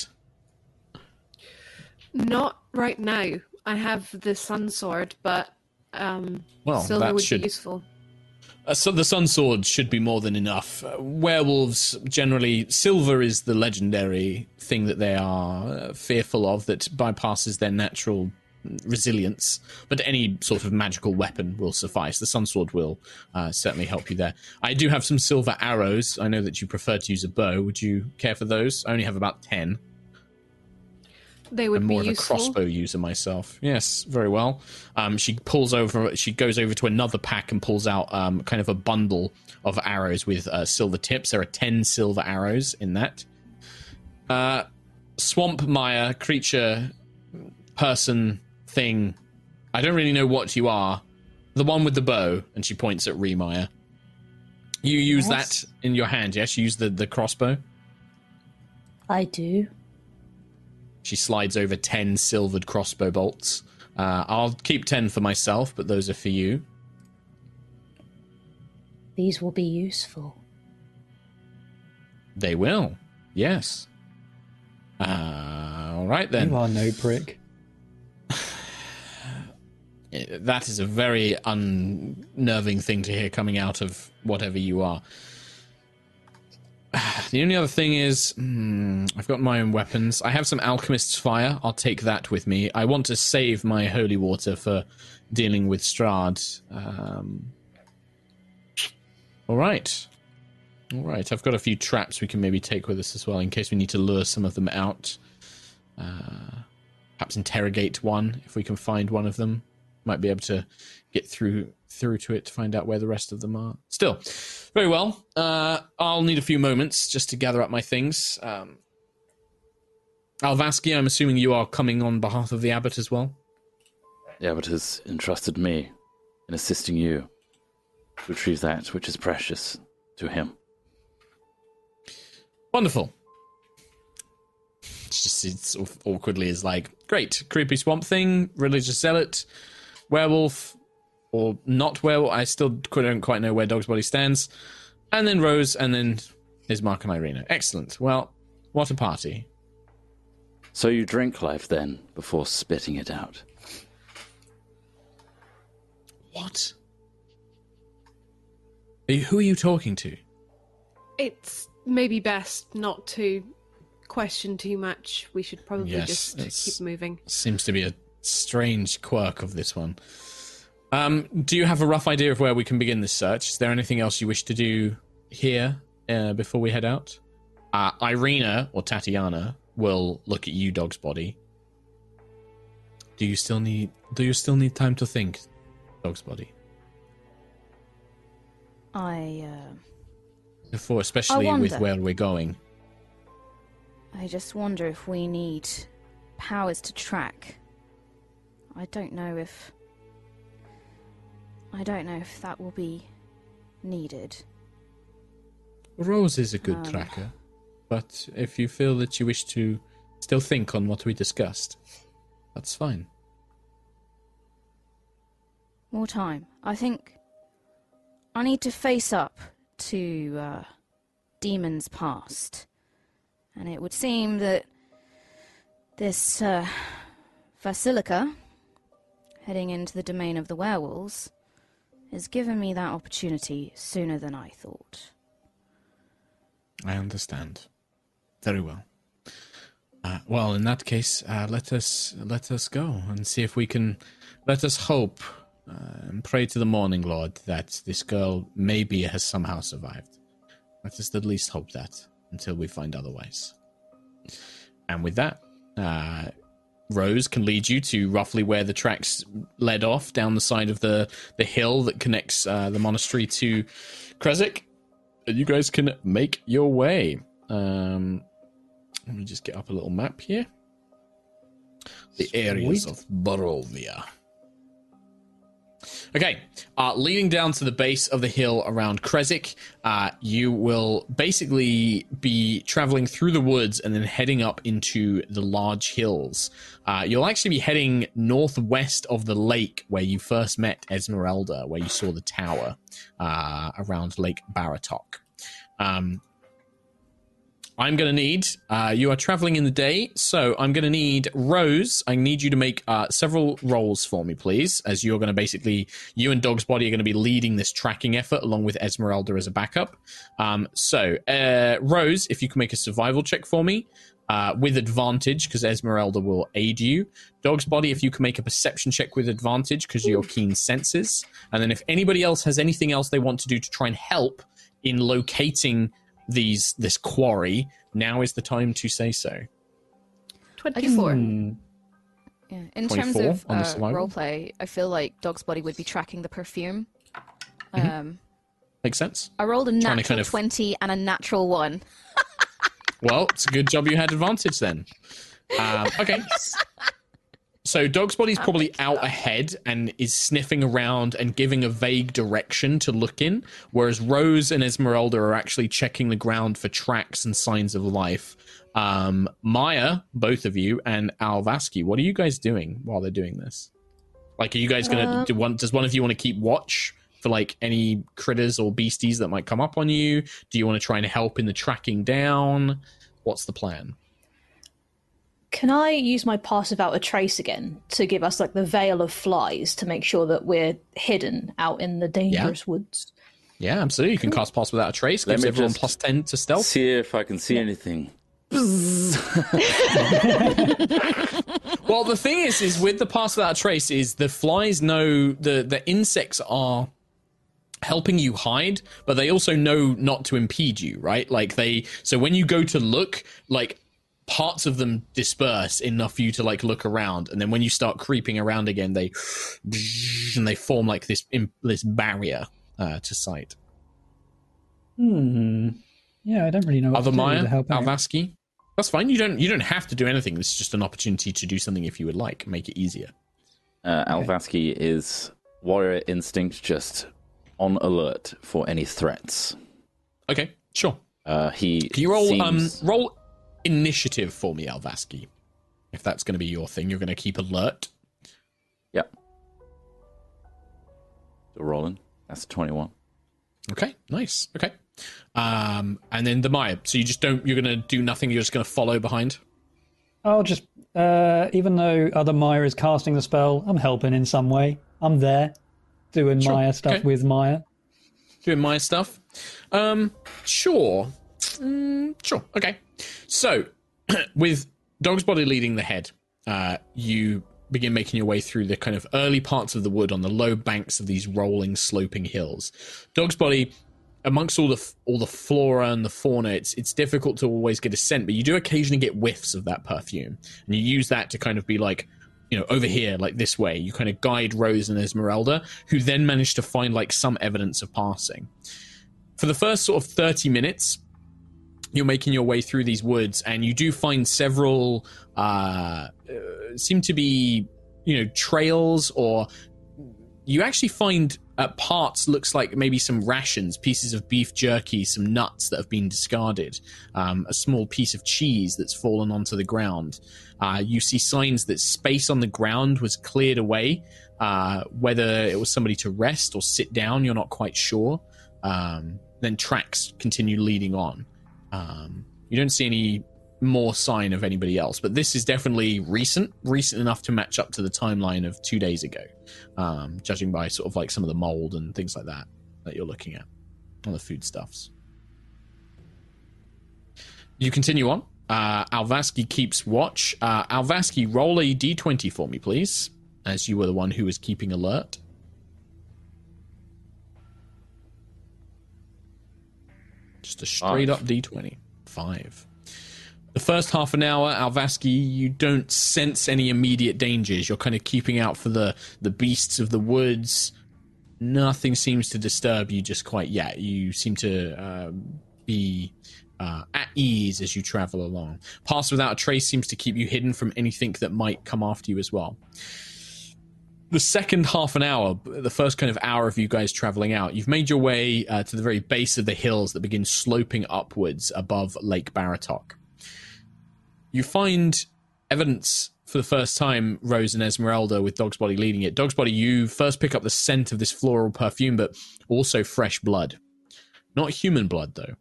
Not right now. I have the sun sword, but um, Well, silver that would should be useful. Uh, so the sun sword should be more than enough. Uh, werewolves generally, silver is the legendary thing that they are uh, fearful of that bypasses their natural resilience. But any sort of magical weapon will suffice. The sun sword will uh, certainly help you there. I do have some silver arrows. I know that you prefer to use a bow. Would you care for those? I only have about ten. They would I'm be more of a crossbow user myself. Yes, very well. Um, she pulls over. She goes over to another pack and pulls out um, kind of a bundle of arrows with uh, silver tips. There are ten silver arrows in that. Uh, Swamp Maya, creature, person, thing. I don't really know what you are. The one with the bow, and she points at Remire. You use Yes. that in your hand, yes? You use the, the crossbow? I do. She slides over 10 silvered crossbow bolts. Uh, I'll keep 10 for myself, but those are for you. These will be useful. They will. Yes. Uh, all right then. You are no prick. *sighs* That is a very unnerving thing to hear coming out of whatever you are. *sighs* The only other thing is, hmm, I've got my own weapons. I have some alchemist's fire. I'll take that with me. I want to save my holy water for dealing with Strahd. Um, all right, all right. I've got a few traps we can maybe take with us as well in case we need to lure some of them out. Uh, perhaps interrogate one if we can find one of them might be able to get through through to it to find out where the rest of them are. Still, very well. Uh, I'll need a few moments just to gather up my things. Um, Alvaski, I'm assuming you are coming on behalf of the abbot as well. The abbot has entrusted me in assisting you to retrieve that which is precious to him. Wonderful. It's just it's sort of awkwardly is like great creepy swamp thing, religious zealot, werewolf, or not well. I still don't quite know where Dogsbody stands. And then Rose, and then Ismark and Irina. Excellent. Well, what a party. So you drink life then before spitting it out. What? Are you, who are you talking to? It's maybe best not to question too much. We should probably Yes, just keep moving. Seems to be a strange quirk of this one. Um, do you have a rough idea of where we can begin this search? Is there anything else you wish to do here uh, before we head out? Uh, Irina or Tatiana will look at you, Dogsbody. Do you still need? Do you still need time to think, Dogsbody? I, uh, Before, especially with wonder. where we're going. I just wonder if we need powers to track. I don't know if. I don't know if that will be needed. Rose is a good Um. tracker, but if you feel that you wish to still think on what we discussed, that's fine. More time. I think I need to face up to uh, demons past, and it would seem that this uh, Vasilica, heading into the domain of the werewolves, has given me that opportunity sooner than I thought. I understand. Very well. Uh, well, in that case, uh, let us let us go and see if we can. Let us hope uh, and pray to the morning Lord that this girl maybe has somehow survived. Let us at least hope that until we find otherwise. And with that, Rose can lead you to roughly where the tracks led off down the side of the the hill that connects uh, the monastery to Kresik and you guys can make your way. Um, let me just get up a little map here. The areas of Barovia. Okay, uh, leading down to the base of the hill around Kresik, uh, you will basically be traveling through the woods and then heading up into the large hills. Uh, you'll actually be heading northwest of the lake where you first met Esmeralda, where you saw the tower uh, around Lake Baratok. Um, I'm going to need, uh, you are traveling in the day, so I'm going to need Rose. I need you to make uh, several rolls for me, please, as you're going to basically, you and Dogsbody are going to be leading this tracking effort along with Esmeralda as a backup. Um, so, uh, Rose, if you can make a survival check for me uh, with advantage, because Esmeralda will aid you. Dogsbody, if you can make a perception check with advantage, because your keen senses. And then if anybody else has anything else they want to do to try and help in locating these this quarry, now is the time to say so. 24. Hmm. Yeah. In terms of on the uh, roleplay, I feel like Dogsbody would be tracking the perfume. Mm-hmm. Um, Makes sense? I rolled a natural kind of- 20 and a natural 1. Well, it's a good job you had advantage then. Um, okay. *laughs* So Dogsbody's probably out ahead and is sniffing around and giving a vague direction to look in, whereas Rose and Esmeralda are actually checking the ground for tracks and signs of life. Um, Maya, both of you, and Alvaski, what are you guys doing while they're doing this? Like, are you guys gonna Uh, do one? Does one of you want to keep watch for like any critters or beasties that might come up on you? Do you want to try and help in the tracking down? What's the plan? Can I use my pass without a trace again to give us like the veil of flies to make sure that we're hidden out in the dangerous woods? Yeah, absolutely. You can hmm. cast Pass Without a Trace. Let Gives me everyone just- plus 10 to stealth. See if I can see anything. *laughs* Well, the thing is, is with the Pass Without a Trace, is the flies know the the insects are helping you hide, but they also know not to impede you, right? Like they, so when you go to look, like parts of them disperse enough for you to like look around, and then when you start creeping around again, they and they form like this im- this barrier uh, to sight. Hmm. Yeah, I don't really know what Other to Maya, to help out. Alvaski. That's fine. You don't you don't have to do anything. This is just an opportunity to do something if you would like, make it easier. Uh, Alvaski is warrior instinct, just on alert for any threats. Okay, sure. Uh, he Can you roll seems- um roll initiative for me, Alvaski? If that's going to be your thing, you're going to keep alert. Yeah. So rolling. That's twenty-one. Okay, nice. Okay, um, and then the Maya. So you just don't. You're going to do nothing. You're just going to follow behind. I'll just, uh, even though other Maya is casting the spell, I'm helping in some way. I'm there, doing Sure, Maya stuff okay. with Maya. doing my stuff. Um, sure, Mm, sure, okay. So, *clears throat* with Dogsbody leading the head, uh, you begin making your way through the kind of early parts of the wood on the low banks of these rolling, sloping hills. Dogsbody, amongst all the all the flora and the fauna, it's it's difficult to always get a scent, but you do occasionally get whiffs of that perfume, and you use that to kind of be like. You know, over here, like this way, you kind of guide Rose and Esmeralda, who then manage to find like some evidence of passing for the first sort of 30 minutes you're making your way through these woods and you do find several uh, seem to be you know trails or you actually find at parts looks like maybe some rations pieces of beef jerky some nuts that have been discarded um, a small piece of cheese that's fallen onto the ground. Uh, you see signs that space on the ground was cleared away uh, whether it was somebody to rest or sit down you're not quite sure. Um, then tracks continue leading on um, you don't see any more sign of anybody else, but this is definitely recent, recent enough to match up to the timeline of two days ago, um, judging by sort of like some of the mold and things like that that you're looking at on the foodstuffs. You continue on. Uh, Alvaski keeps watch. Uh, Alvaski, roll a d20 for me, please, as you were the one who was keeping alert. Just a straight Five. up d20. Five. The first half an hour, Alvaski, you don't sense any immediate dangers. You're kind of keeping out for the, the beasts of the woods. Nothing seems to disturb you just quite yet. You seem to um, be uh, at ease as you travel along. Pass without a trace seems to keep you hidden from anything that might come after you as well. The second half an hour, the first kind of hour of you guys traveling out, you've made your way uh, to the very base of the hills that begin sloping upwards above Lake Baratok. You find evidence for the first time, Rose and Esmeralda, with Dogsbody leading it. Dogsbody, you first pick up the scent of this floral perfume, but also fresh blood. Not human blood, though.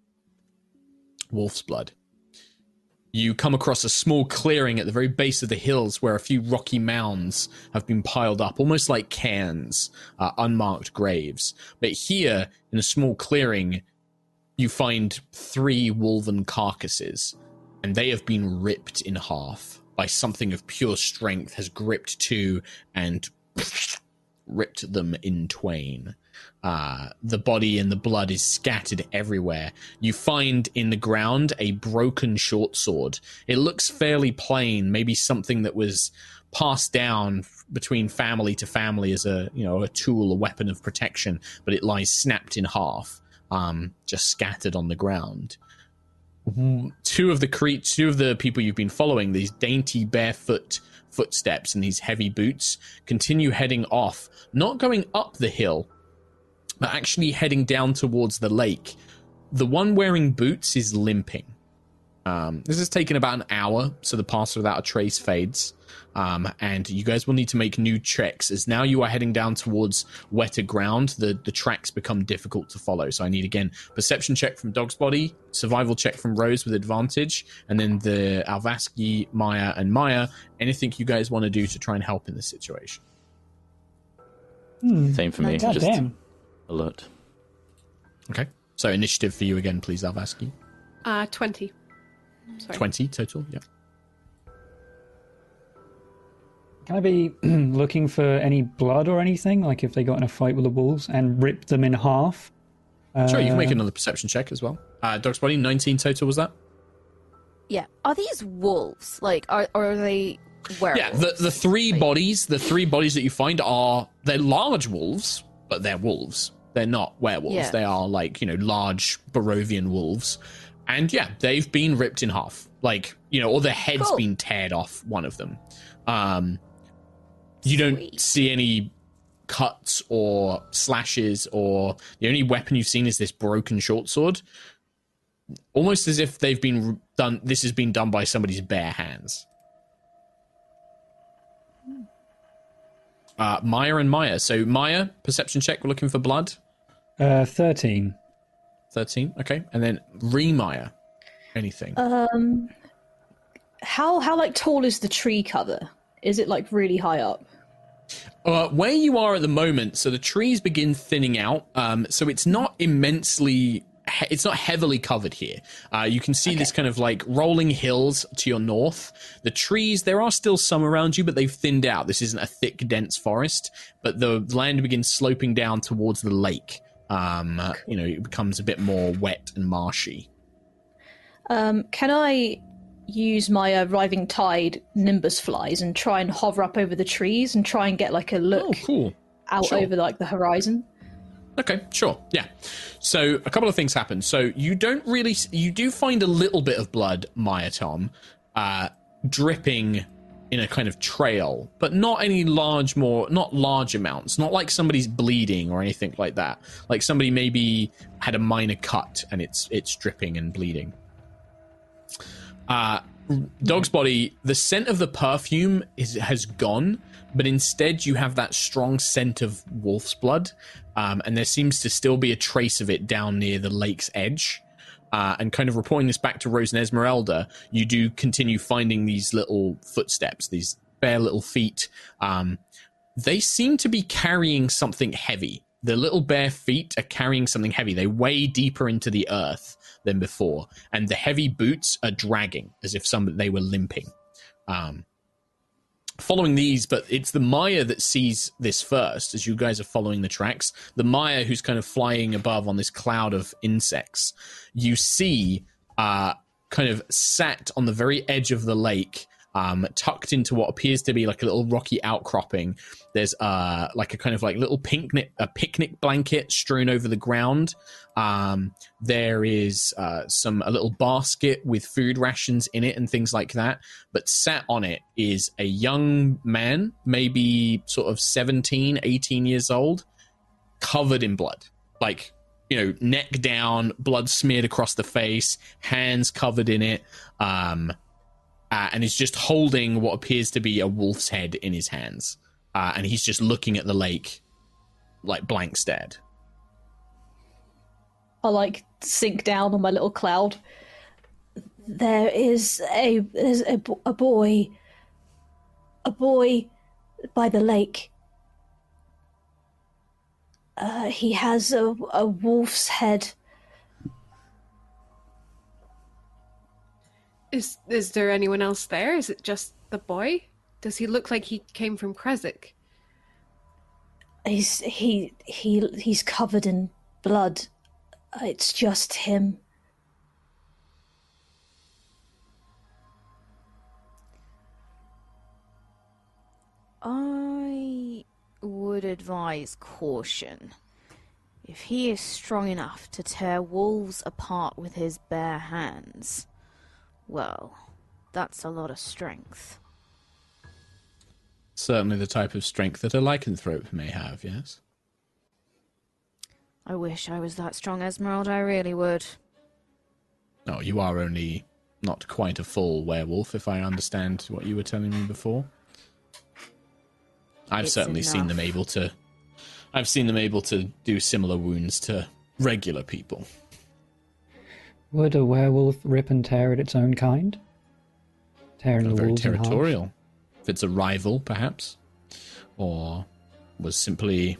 Wolf's blood. You come across a small clearing at the very base of the hills where a few rocky mounds have been piled up, almost like cairns, uh, unmarked graves. But here, in a small clearing, you find three wolven carcasses, and they have been ripped in half by something of pure strength, has gripped two and *laughs* ripped them in twain. Uh, the body and the blood is scattered everywhere. You find in the ground a broken short sword. It looks fairly plain, maybe something that was passed down between family to family as a you know a tool, a weapon of protection, but it lies snapped in half, um, just scattered on the ground. Two of the cre- two of the people you've been following, these dainty barefoot footsteps and these heavy boots, continue heading off, not going up the hill, but actually heading down towards the lake. The one wearing boots is limping. Um, this has taken about an hour, so the pass without a trace fades. Um, and you guys will need to make new checks as now you are heading down towards wetter ground. The the tracks become difficult to follow. So I need again perception check from Dogsbody, survival check from Rose with advantage, and then the Alvaski, Maya, and Maya. Anything you guys want to do to try and help in this situation? Same for me. God Just damn. Alert. Okay. So initiative for you again, please, Alvaski. Uh, 20. Sorry. Twenty total. Yeah. Can I be *clears throat* looking for any blood or anything? Like if they got in a fight with the wolves and ripped them in half? Sure, you can make Uh, another perception check as well. Uh, Dogsbody, nineteen total. Was that? Yeah. Are these wolves? Like, are, are they werewolves? Yeah, the the three bodies, the three bodies that you find are they're large wolves, but they're wolves. They're not werewolves. Yeah. They are like you know large Barovian wolves, and yeah, they've been ripped in half. Like you know, or the head's Cool. been teared off. One of them. Um, you don't see any cuts or slashes, or the only weapon you've seen is this broken short sword. Almost as if they've been done. This has been done by somebody's bare hands. Uh, Maya and Maya. So Maya, perception check. We're looking for blood. Uh, 13. Thirteen. Okay, and then Re Maya. Anything? Um, how how like tall is the tree cover? Is it like really high up? Uh, where you are at the moment, so the trees begin thinning out. Um, so it's not immensely, he- it's not heavily covered here. Uh, you can see this kind of like rolling hills to your north. The trees, there are still some around you, but they've thinned out. This isn't a thick, dense forest, but the land begins sloping down towards the lake. Um, uh, you know, it becomes a bit more wet and marshy. Um, can I use my uh, arriving tide nimbus flies and try and hover up over the trees and try and get like a look Oh, cool. out sure. over like the horizon? Okay, sure. Yeah. So a couple of things happen. So you don't really, you do find a little bit of blood, Maya Tom, uh, dripping in a kind of trail, but not any large, more, not large amounts. Not like somebody's bleeding or anything like that. Like somebody maybe had a minor cut and it's it's dripping and bleeding. Uh, Dogsbody, the scent of the perfume is has gone, but instead you have that strong scent of wolf's blood, um, and there seems to still be a trace of it down near the lake's edge. Uh, and kind of reporting this back to Rose and Esmeralda, you do continue finding these little footsteps, these bare little feet. Um, they seem to be carrying something heavy. The little bare feet are carrying something heavy. They weigh deeper into the earth than before, and the heavy boots are dragging as if some they were limping. Um, following these, but it's the Maya that sees this first as you guys are following the tracks. The Maya who's kind of flying above on this cloud of insects. You see, uh, kind of sat on the very edge of the lake, um, tucked into what appears to be like a little rocky outcropping. There's uh, like a kind of like little picnic a picnic blanket strewn over the ground. Um, there is uh, some a little basket with food rations in it and things like that. But sat on it is a young man, maybe sort of 17, 18 years old, covered in blood. Like, you know, neck down, blood smeared across the face, hands covered in it. Um, uh, and is just holding what appears to be a wolf's head in his hands. Uh, and he's just looking at the lake like blank stared. I like sink down on my little cloud. there is a there's a, a boy, a boy by the lake. Uh, he has a, a wolf's head. Is is there anyone else there? Is it just the boy? Does he look like he came from Krezk? He's he he he's covered in blood. Uh, it's just him. I would advise caution. If he is strong enough to tear wolves apart with his bare hands, well, that's a lot of strength. Certainly the type of strength that a lycanthrope may have, yes? I wish I was that strong, Esmeralda, I really would. No, you are only not quite a full werewolf, if I understand what you were telling me before. I've It's certainly seen them able to. I've seen them able to do similar wounds to regular people. Would a werewolf rip and tear at its own kind? Tearing the very territorial. If it's a rival, perhaps, or was simply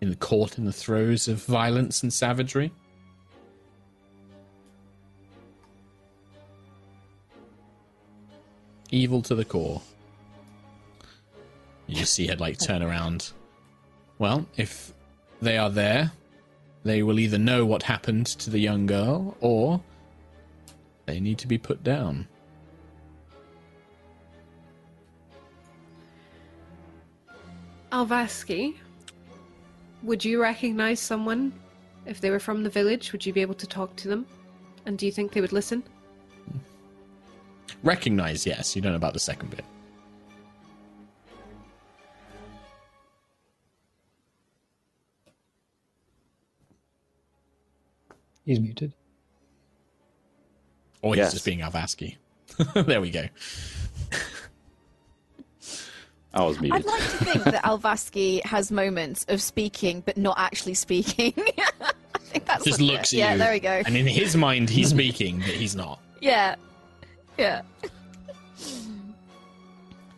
in the court in the throes of violence and savagery. Evil to the core. You just see her like turn around. Well, if they are there, they will either know what happened to the young girl, or they need to be put down. Alvaski, would you recognize someone if they were from the village? Would you be able to talk to them? And do you think they would listen? Recognize, yes. You don't know about the second bit. He's muted. Or he's Yes. just being Alvaski. *laughs* there we go. I was muted. I'd like to think that Alvaski has moments of speaking but not actually speaking. *laughs* I think that's Just what- looks at yeah, you. there we go. And in his mind, he's speaking, but he's not. Yeah. Yeah.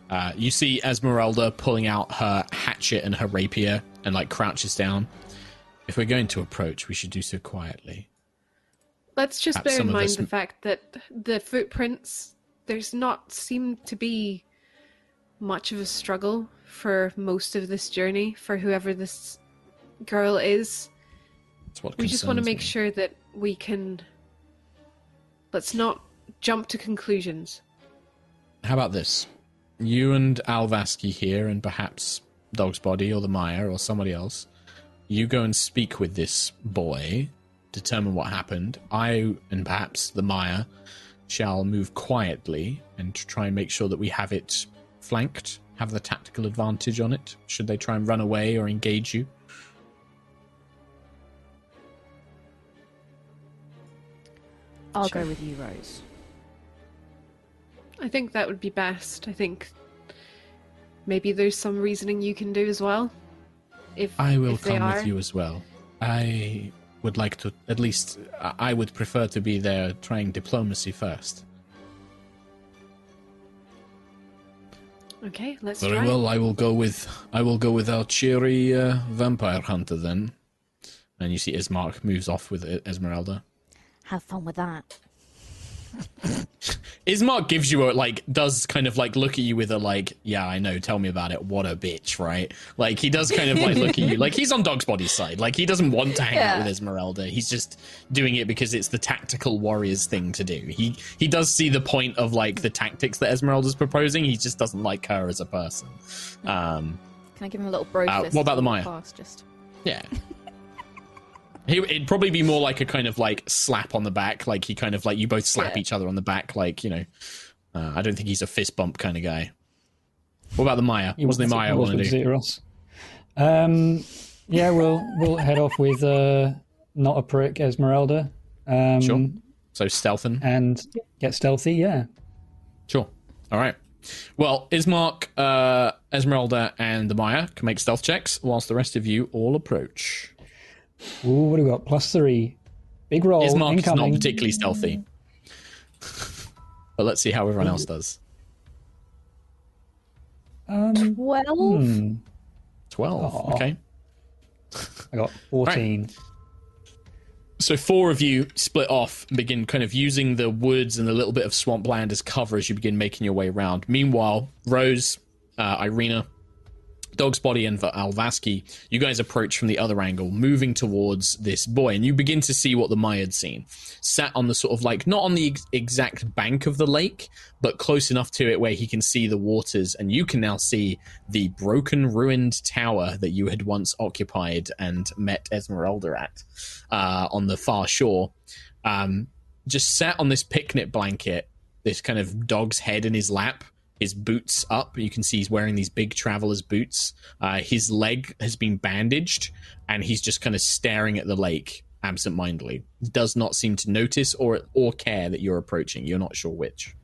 Uh, you see Esmeralda pulling out her hatchet and her rapier and like crouches down. If we're going to approach, we should do so quietly. Let's just bear in mind us the fact that the footprints, there's not seem to be much of a struggle for most of this journey for whoever this girl is. That's what We just want to make me. sure that we can. Let's not jump to conclusions. How about this? You and Alvaski here, and perhaps Dogsbody or the Maya or somebody else. You go and speak with this boy, determine what happened. I and perhaps the Maya shall move quietly and try and make sure that we have it flanked, have the tactical advantage on it, should they try and run away or engage you. I'll go with you, Rose. I think that would be best. I think maybe there's some reasoning you can do as well. If I will if come are. with you as well. I would like to, at least, I I would prefer to be there trying diplomacy first. Okay, let's Very try. well. I will go with I will go with our cheery uh, vampire hunter then. And you see Ismark moves off with Esmeralda. Have fun with that. *laughs* Ismark gives you a like does kind of like look at you with a like yeah I know tell me about it what a bitch right? Like he does kind of like look at you. Like he's on Dogsbody's side. Like he doesn't want to hang out with Esmeralda. He's just doing it because it's the tactical warrior's thing to do. He he does see the point of like the tactics that Esmeralda's proposing. He just doesn't like her as a person. Um Can I give him a little bro Uh, what about the Maya? Past, just. Yeah. He, it'd probably be more like a kind of like slap on the back, like he kind of like you both slap Yeah. each other on the back, like you know. Uh, I don't think he's a fist bump kind of guy. What about the Maya? He What's the was- Maya was want to with do? Zeros. Um, yeah, we'll we'll head off with uh, not a prick Esmeralda. Um, Sure. So stealthing. And get stealthy. Yeah. Sure. All right. Well, Ismark, uh, Esmeralda, and the Maya can make stealth checks, whilst the rest of you all approach. Ooh, what do we got? Plus three. Big roll. Ismark is not particularly stealthy. But let's see how everyone else does. Um, Twelve. hmm, 12. Aw. Okay. I got 14. So four of you split off and begin kind of using the woods and a little bit of swampland as cover as you begin making your way around. Meanwhile, Rose, uh, Irina, Dogsbody, and Va- Alvaski, you guys approach from the other angle, moving towards this boy, and you begin to see what the Maya had seen. Sat on the sort of like, not on the ex- exact bank of the lake, but close enough to it where he can see the waters, and you can now see the broken, ruined tower that you had once occupied and met Esmeralda at uh, on the far shore. Um, just sat on this picnic blanket, this kind of dog's head in his lap, his boots up. You can see he's wearing these big traveler's boots. Uh, his leg has been bandaged, and he's just kind of staring at the lake absentmindedly. Does not seem to notice or or care that you're approaching. You're not sure which.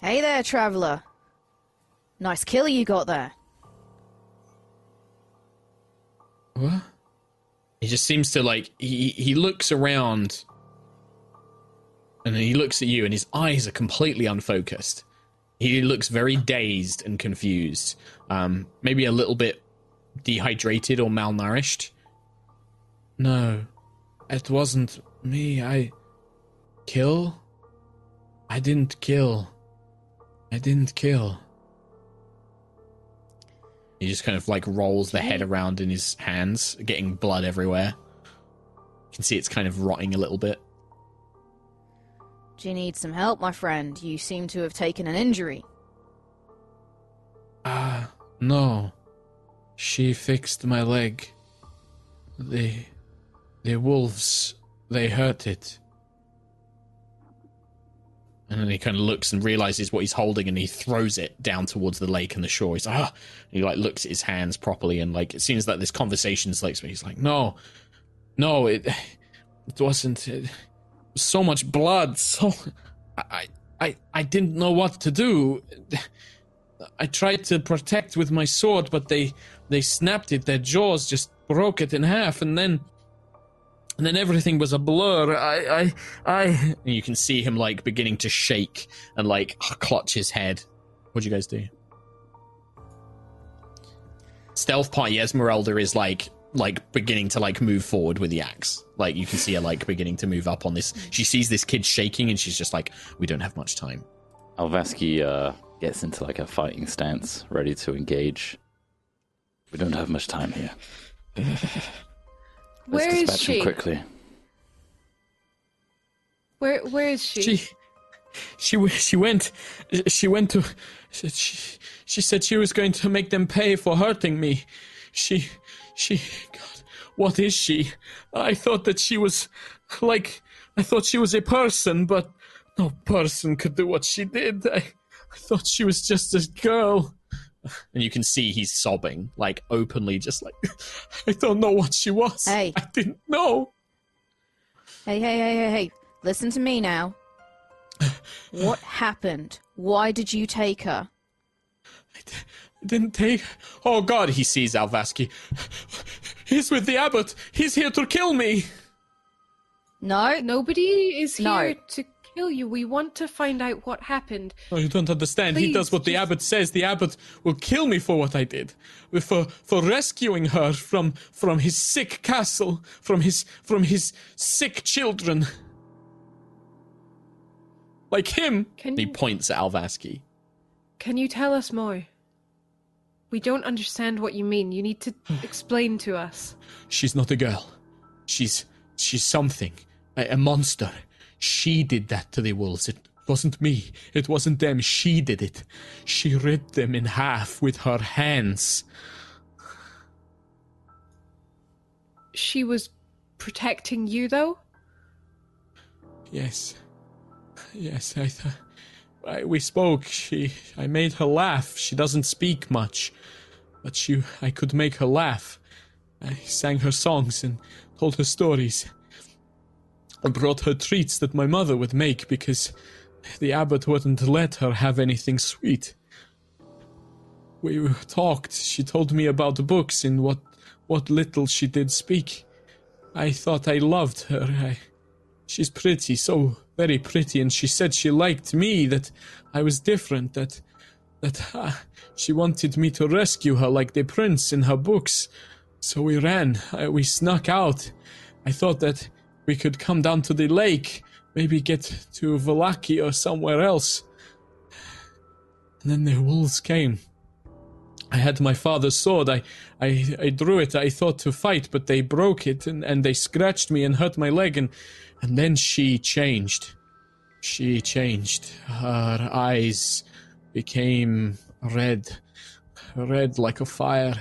Hey there, traveler. Nice kill you got there. What? He just seems to like he he looks around and he looks at you and his eyes are completely unfocused. He looks very dazed and confused. Um maybe a little bit dehydrated or malnourished. No. It wasn't me. I kill? I didn't kill. I didn't kill. He just kind of like rolls the head around in his hands, getting blood everywhere. You can see it's kind of rotting a little bit. Do you need some help, my friend? You seem to have taken an injury. Ah, no. She fixed my leg. The the wolves they hurt it. And then he kind of looks and realizes what he's holding, and he throws it down towards the lake and the shore. He's like, ah. And he like looks at his hands properly, and like it seems like this conversation's like, he's like, no, no, it, it wasn't. It, so much blood. *laughs* So I, I, I didn't know what to do. I tried to protect with my sword, but they, they snapped it. Their jaws just broke it in half, and then and then everything was a blur. I, I, I. And you can see him like beginning to shake and like clutch his head. What'd you guys do? Stealth party Esmeralda is like like beginning to like move forward with the axe. Like you can see her like beginning to move up on this. She sees this kid shaking and she's just like, "We don't have much time." Alvaski uh, gets into like a fighting stance, ready to engage. We don't have much time here. *laughs* Let's Where is dispatch him she? quickly. Where where is she? She, she, she went, she went to, she, she said she was going to make them pay for hurting me. She, she, God, what is she? I thought that she was, like, I thought she was a person, but no person could do what she did. I, I thought she was just a girl. And you can see he's sobbing, like openly, just like, *laughs* I don't know what she was. Hey. I didn't know. Hey, hey, hey, hey, hey. Listen to me now. *sighs* What happened? Why did you take her? Didn't take. Oh God! He sees Alvaski. He's with the abbot. He's here to kill me. No? Nobody is No. here to kill you. We want to find out what happened. Oh, you don't understand. he does what the abbot says. The abbot will kill me for what I did, for for rescuing her from from his sick castle, from his from his sick children. Like him. Can He you- points at Alvaski. Can you tell us more? We don't understand what you mean. You need to hmm. explain to us. She's not a girl. She's she's something. A, a monster. She did that to the wolves. It wasn't me. It wasn't them. She did it. She ripped them in half with her hands. She was protecting you, though? Yes. Yes, I thought I, we spoke. She I made her laugh. She doesn't speak much, but she I could make her laugh. I sang her songs and told her stories. I brought her treats that my mother would make because the abbot wouldn't let her have anything sweet. We talked. She told me about books and what what little she did speak. I thought I loved her. I, she's pretty, so very pretty, and she said she liked me, that I was different, that that she wanted me to rescue her like the prince in her books. So we ran, we snuck out. I thought that we could come down to the lake, maybe get to Vallaki or somewhere else. And then the wolves came. I had my father's sword. I, I, I drew it. I thought to fight, but they broke it and, and they scratched me and hurt my leg. And, and then she changed. She changed. Her eyes became red, red like a fire.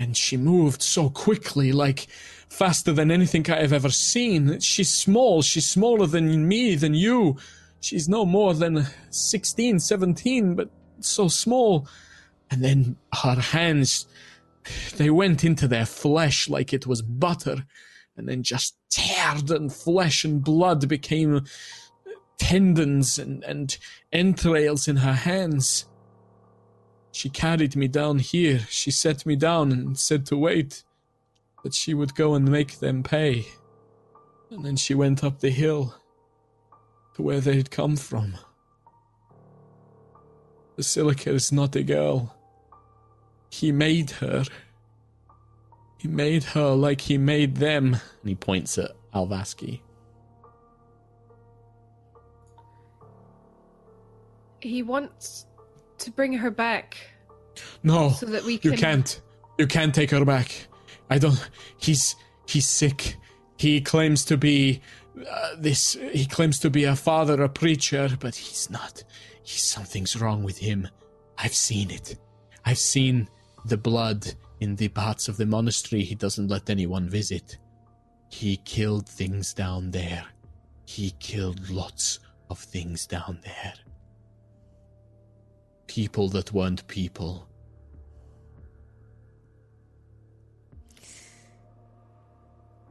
And she moved so quickly, like faster than anything I have ever seen. She's small. She's smaller than me, than you. She's no more than 16, 17, but so small and then her hands they went into their flesh like it was butter and then just teared and flesh and blood became tendons and, and entrails in her hands. She carried me down here. She set me down and said to wait that she would go and make them pay. And then she went up the hill to where they had come from. Vasilica is not a girl. He made her. He made her like he made them. And he points at Alvaski. He wants to bring her back. No, so that we can... you can't. You can't take her back. I don't. He's he's sick. He claims to be uh, this. He claims to be a father, a preacher, but he's not. He's something's wrong with him. I've seen it. I've seen the blood in the parts of the monastery he doesn't let anyone visit. He killed things down there. He killed lots of things down there. People that weren't people.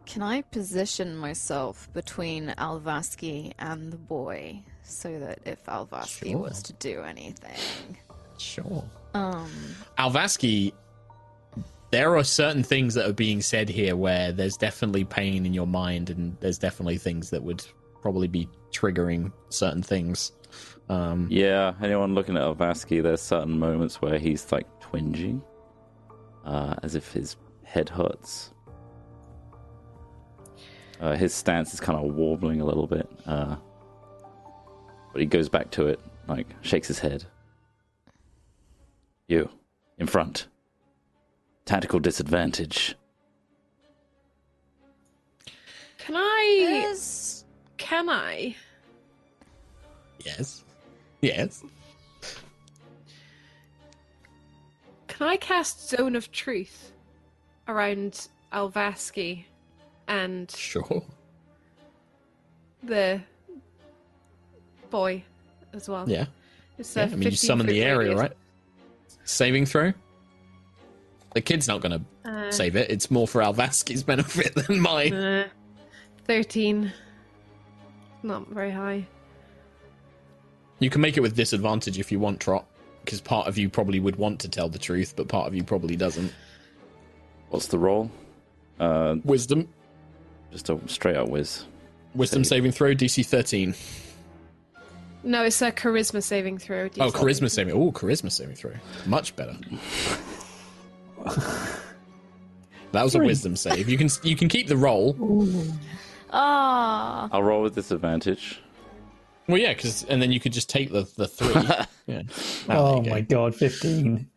Can I position myself between Alvaski and the boy so that if Alvaski sure. was to do anything? Sure. Um, Alvaski, there are certain things that are being said here where there's definitely pain in your mind, and there's definitely things that would probably be triggering certain things. Um, yeah, anyone looking at Alvaski, there's certain moments where he's like twinging, uh, as if his head hurts. Uh, his stance is kind of warbling a little bit, uh, but he goes back to it, like shakes his head. You, in front. Tactical disadvantage. Can I. Yes. Can I? Yes. Yes. Can I cast Zone of Truth around Alvaski and. Sure. The boy as well? Yeah. It's yeah, I mean, you summon the area, radius. right? saving throw? The kid's not going to uh, save it. It's more for Alvaski's *laughs* benefit than mine. Uh, 13. Not very high. You can make it with disadvantage if you want, Trot, because part of you probably would want to tell the truth, but part of you probably doesn't. What's the roll? Uh, Wisdom. Just a straight up whiz. Wisdom Save. saving throw, DC 13. No, it's a charisma saving throw. Oh, charisma saving. Oh, charisma saving throw. Much better. *laughs* *laughs* that was a wisdom save. You can you can keep the roll. Ah. I'll roll with disadvantage. Well, yeah, because and then you could just take the the three. *laughs* yeah. Oh, oh my god, fifteen.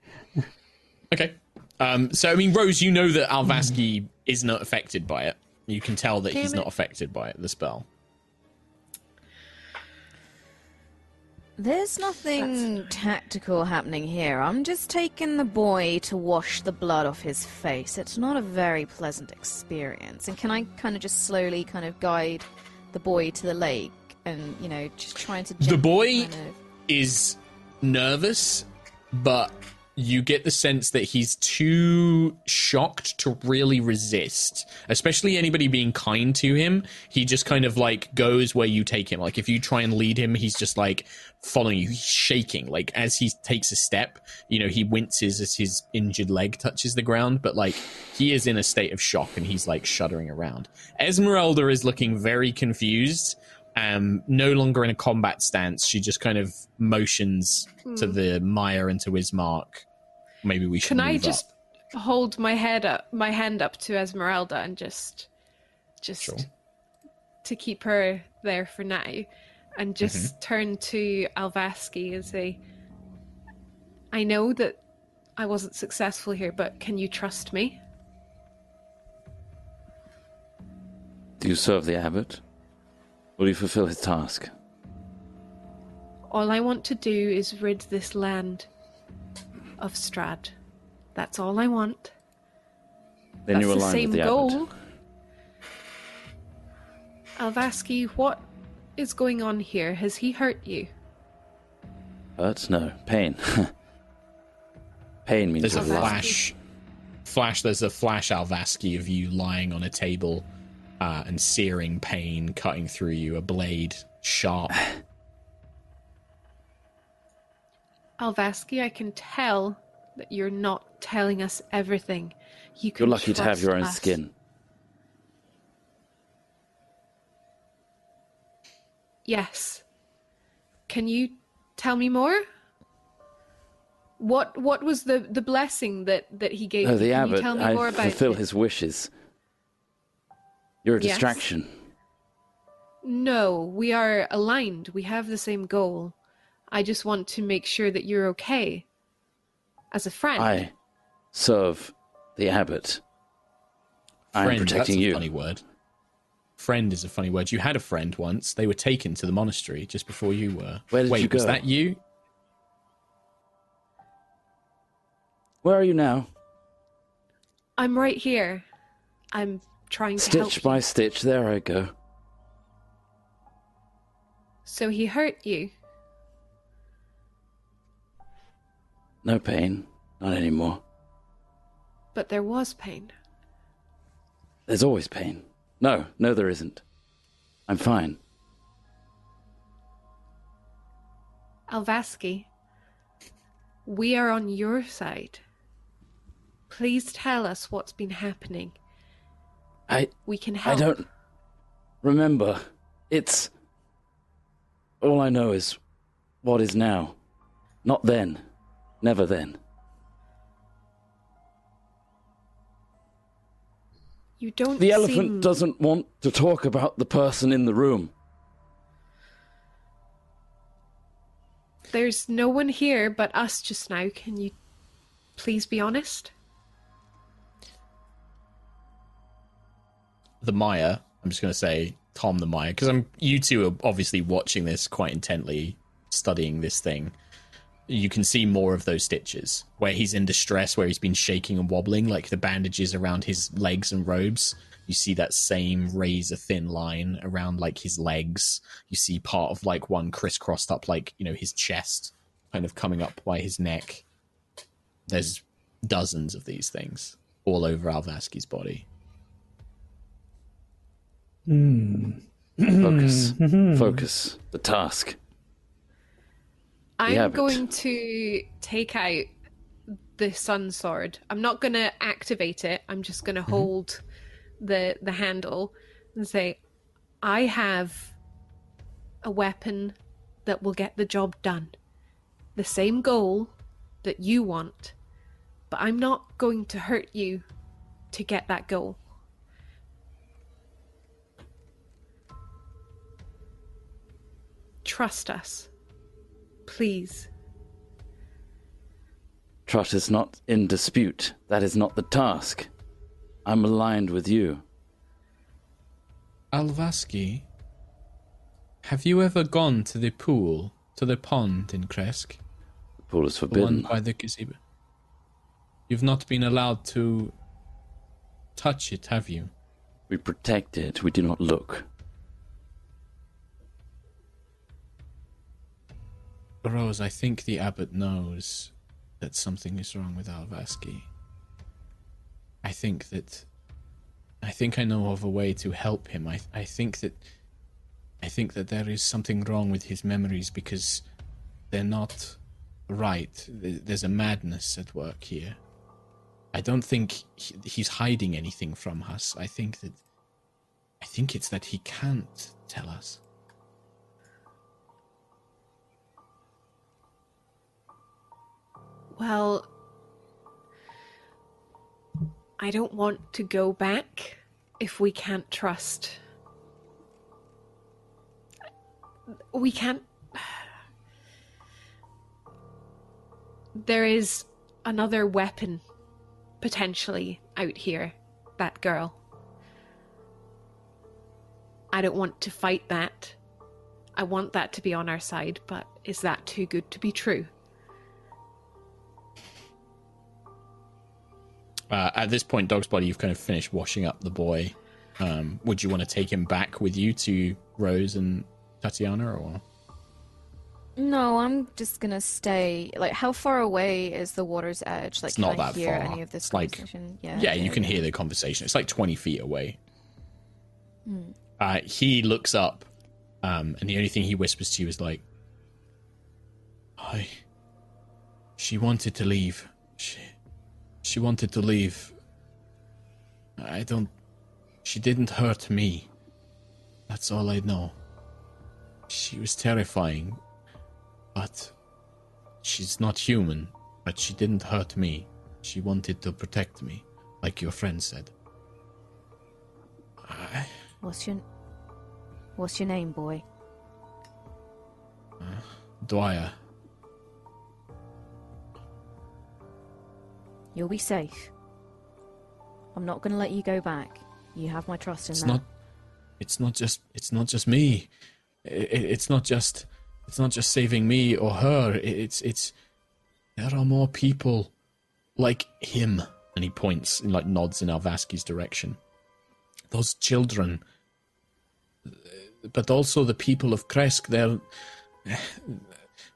okay. Um. So I mean, Rose, you know that Alvaski is not affected by it. You can tell that Damn he's it. not affected by it. The spell. There's nothing That's... tactical happening here. I'm just taking the boy to wash the blood off his face. It's not a very pleasant experience. And can I kind of just slowly kind of guide the boy to the lake and, you know, just trying to. The boy kind of... is nervous, but you get the sense that he's too shocked to really resist, especially anybody being kind to him. He just kind of like goes where you take him. Like if you try and lead him, he's just like following you. He's shaking. Like as he takes a step, you know, he winces as his injured leg touches the ground, but like he is in a state of shock and he's like shuddering around. Esmeralda is looking very confused um, no longer in a combat stance. She just kind of motions to the Maya and to Ismark. Maybe we should. Can I just up. hold my head up, my hand up to Esmeralda and just, just Sure. to keep her there for now, and just Mm-hmm. turn to Alvaski and say, "I know that I wasn't successful here, but can you trust me?" Do you serve the abbot? Will you fulfill his task? All I want to do is rid this land of Strahd. That's all I want. Then That's you the same with the goal. abbot. Alvaski, what is going on here? Has he hurt you? Hurt? No. Pain. *laughs* Pain means There's a flash. Flash. There's a flash Alvaski of you lying on a table, uh, and searing pain cutting through you. A blade, sharp. *sighs* *laughs* Alvaski, I can tell that you're not telling us everything. You You're lucky to have your own us. skin. Yes. Can you tell me more? What what was the, the blessing that, that he gave Oh, you? the Can abbot. you tell me I more about fulfill it? his wishes. You're a Yes. distraction. No, we are aligned. We have the same goal. I just want to make sure that you're okay. As a friend. I serve the abbot. I am Friend. protecting that's a you. funny word. Friend is a funny word. You had a friend once. They were taken to the monastery just before you were. Where did Wait, you was that you? Where are you now? I'm right here. I'm trying to help Stitch by you. stitch, there I go. So he hurt you. No pain. Not anymore. But there was pain. There's always pain. No, no, there isn't. I'm fine. Alvaski, we are on your side. Please tell us what's been happening. I We can help. I don't remember. It's all I know is what is now. Not then. Never then. You don't The elephant seem... doesn't want to talk about the person in the room. There's no one here but us just now. Can you please be honest? the Maya. I'm just going to say Tom the Maya because I'm you two are obviously watching this quite intently, studying this thing. You can see more of those stitches where he's in distress, where he's been shaking and wobbling, like the bandages around his legs and robes. You see that same razor thin line around like his legs. You see part of like one crisscrossed up like you know his chest, kind of coming up by his neck. There's dozens of these things all over Alvaski's body. Hmm. *clears throat* Focus. Mm-hmm. Focus. The task. I'm abbot. going to take out the sun sword. I'm not going to activate it. I'm just going to mm-hmm. hold the the handle and say, "I have a weapon that will get the job done. The same goal that you want, but I'm not going to hurt you to get that goal." Trust us. Please. Trot is not in dispute. That is not the task. I'm aligned with you. Alvaski, have you ever gone to the pool, to the pond in Krezk? The pool is The one forbidden. by the gazebo? You've not been allowed to touch it, have you? We protect it. We do not look. Rose, I think the abbot knows. that something is wrong with Alvaski. I think that I think I know of a way to help him. I I think that I think that there is something wrong with his memories because they're not right. There's a madness at work here. I don't think he's hiding anything from us. I think that I think it's that he can't tell us. Well, I don't want to go back if we can't trust. We can't. There is another weapon potentially out here. That girl. I don't want to fight that. I want that to be on our side, but is that too good to be true? Uh, at this point, Dogsbody, you've kind of finished washing up the boy. Um, would you want to take him back with you to Rose and Tatiana, or? No, I'm just gonna stay. Like, how far away is the water's edge? Like, it's not can I that hear far. any of this it's like, conversation? yeah, yeah, you can yeah. hear the conversation. It's like twenty feet away. Hmm. Uh, he looks up, um, and the only thing he whispers to you is like, "I." She wanted to leave. She, she wanted to leave. I don't. She didn't hurt me. That's all I know. She was terrifying, but she's not human. But she didn't hurt me. She wanted to protect me, like your friend said. I, What's your What's your name, boy? Dwyer, You'll be safe. I'm not gonna let you go back. You have my trust in it's that. not. It's not just. It's not just me. I- I- it's not just. It's not just saving me or her. I- It's. It's. There are more people like him, and he points and like nods in Alvaski's direction. Those children, but also the people of Krezk. They're.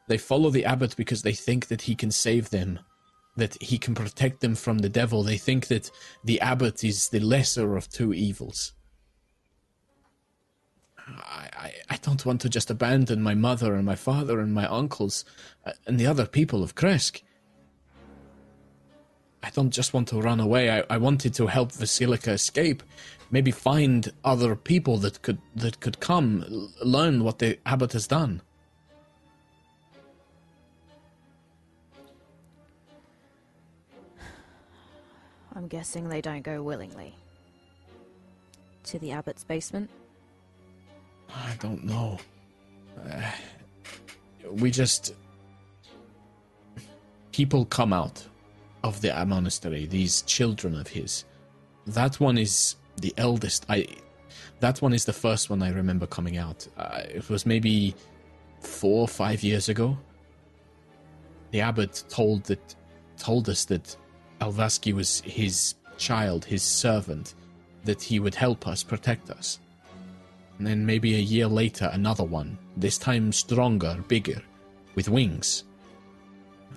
They follow the abbot because they think that he can save them, that he can protect them from the devil. They think that the abbot is the lesser of two evils. I, I, I don't want to just abandon my mother and my father and my uncles uh, and the other people of Krezk. I don't just want to run away. I, I wanted to help Vasilica escape. Maybe find other people that could that could come, learn what the abbot has done. I'm guessing they don't go willingly. To the abbot's basement? I don't know. Uh, we just. People come out of the monastery, these children of his. That one is the eldest. I. That one is the first one I remember coming out. Uh, it was maybe four or five years ago. The abbot told that told us that Alvaski was his child, his servant, that he would help us, protect us. And then maybe a year later, another one, this time stronger, bigger, with wings.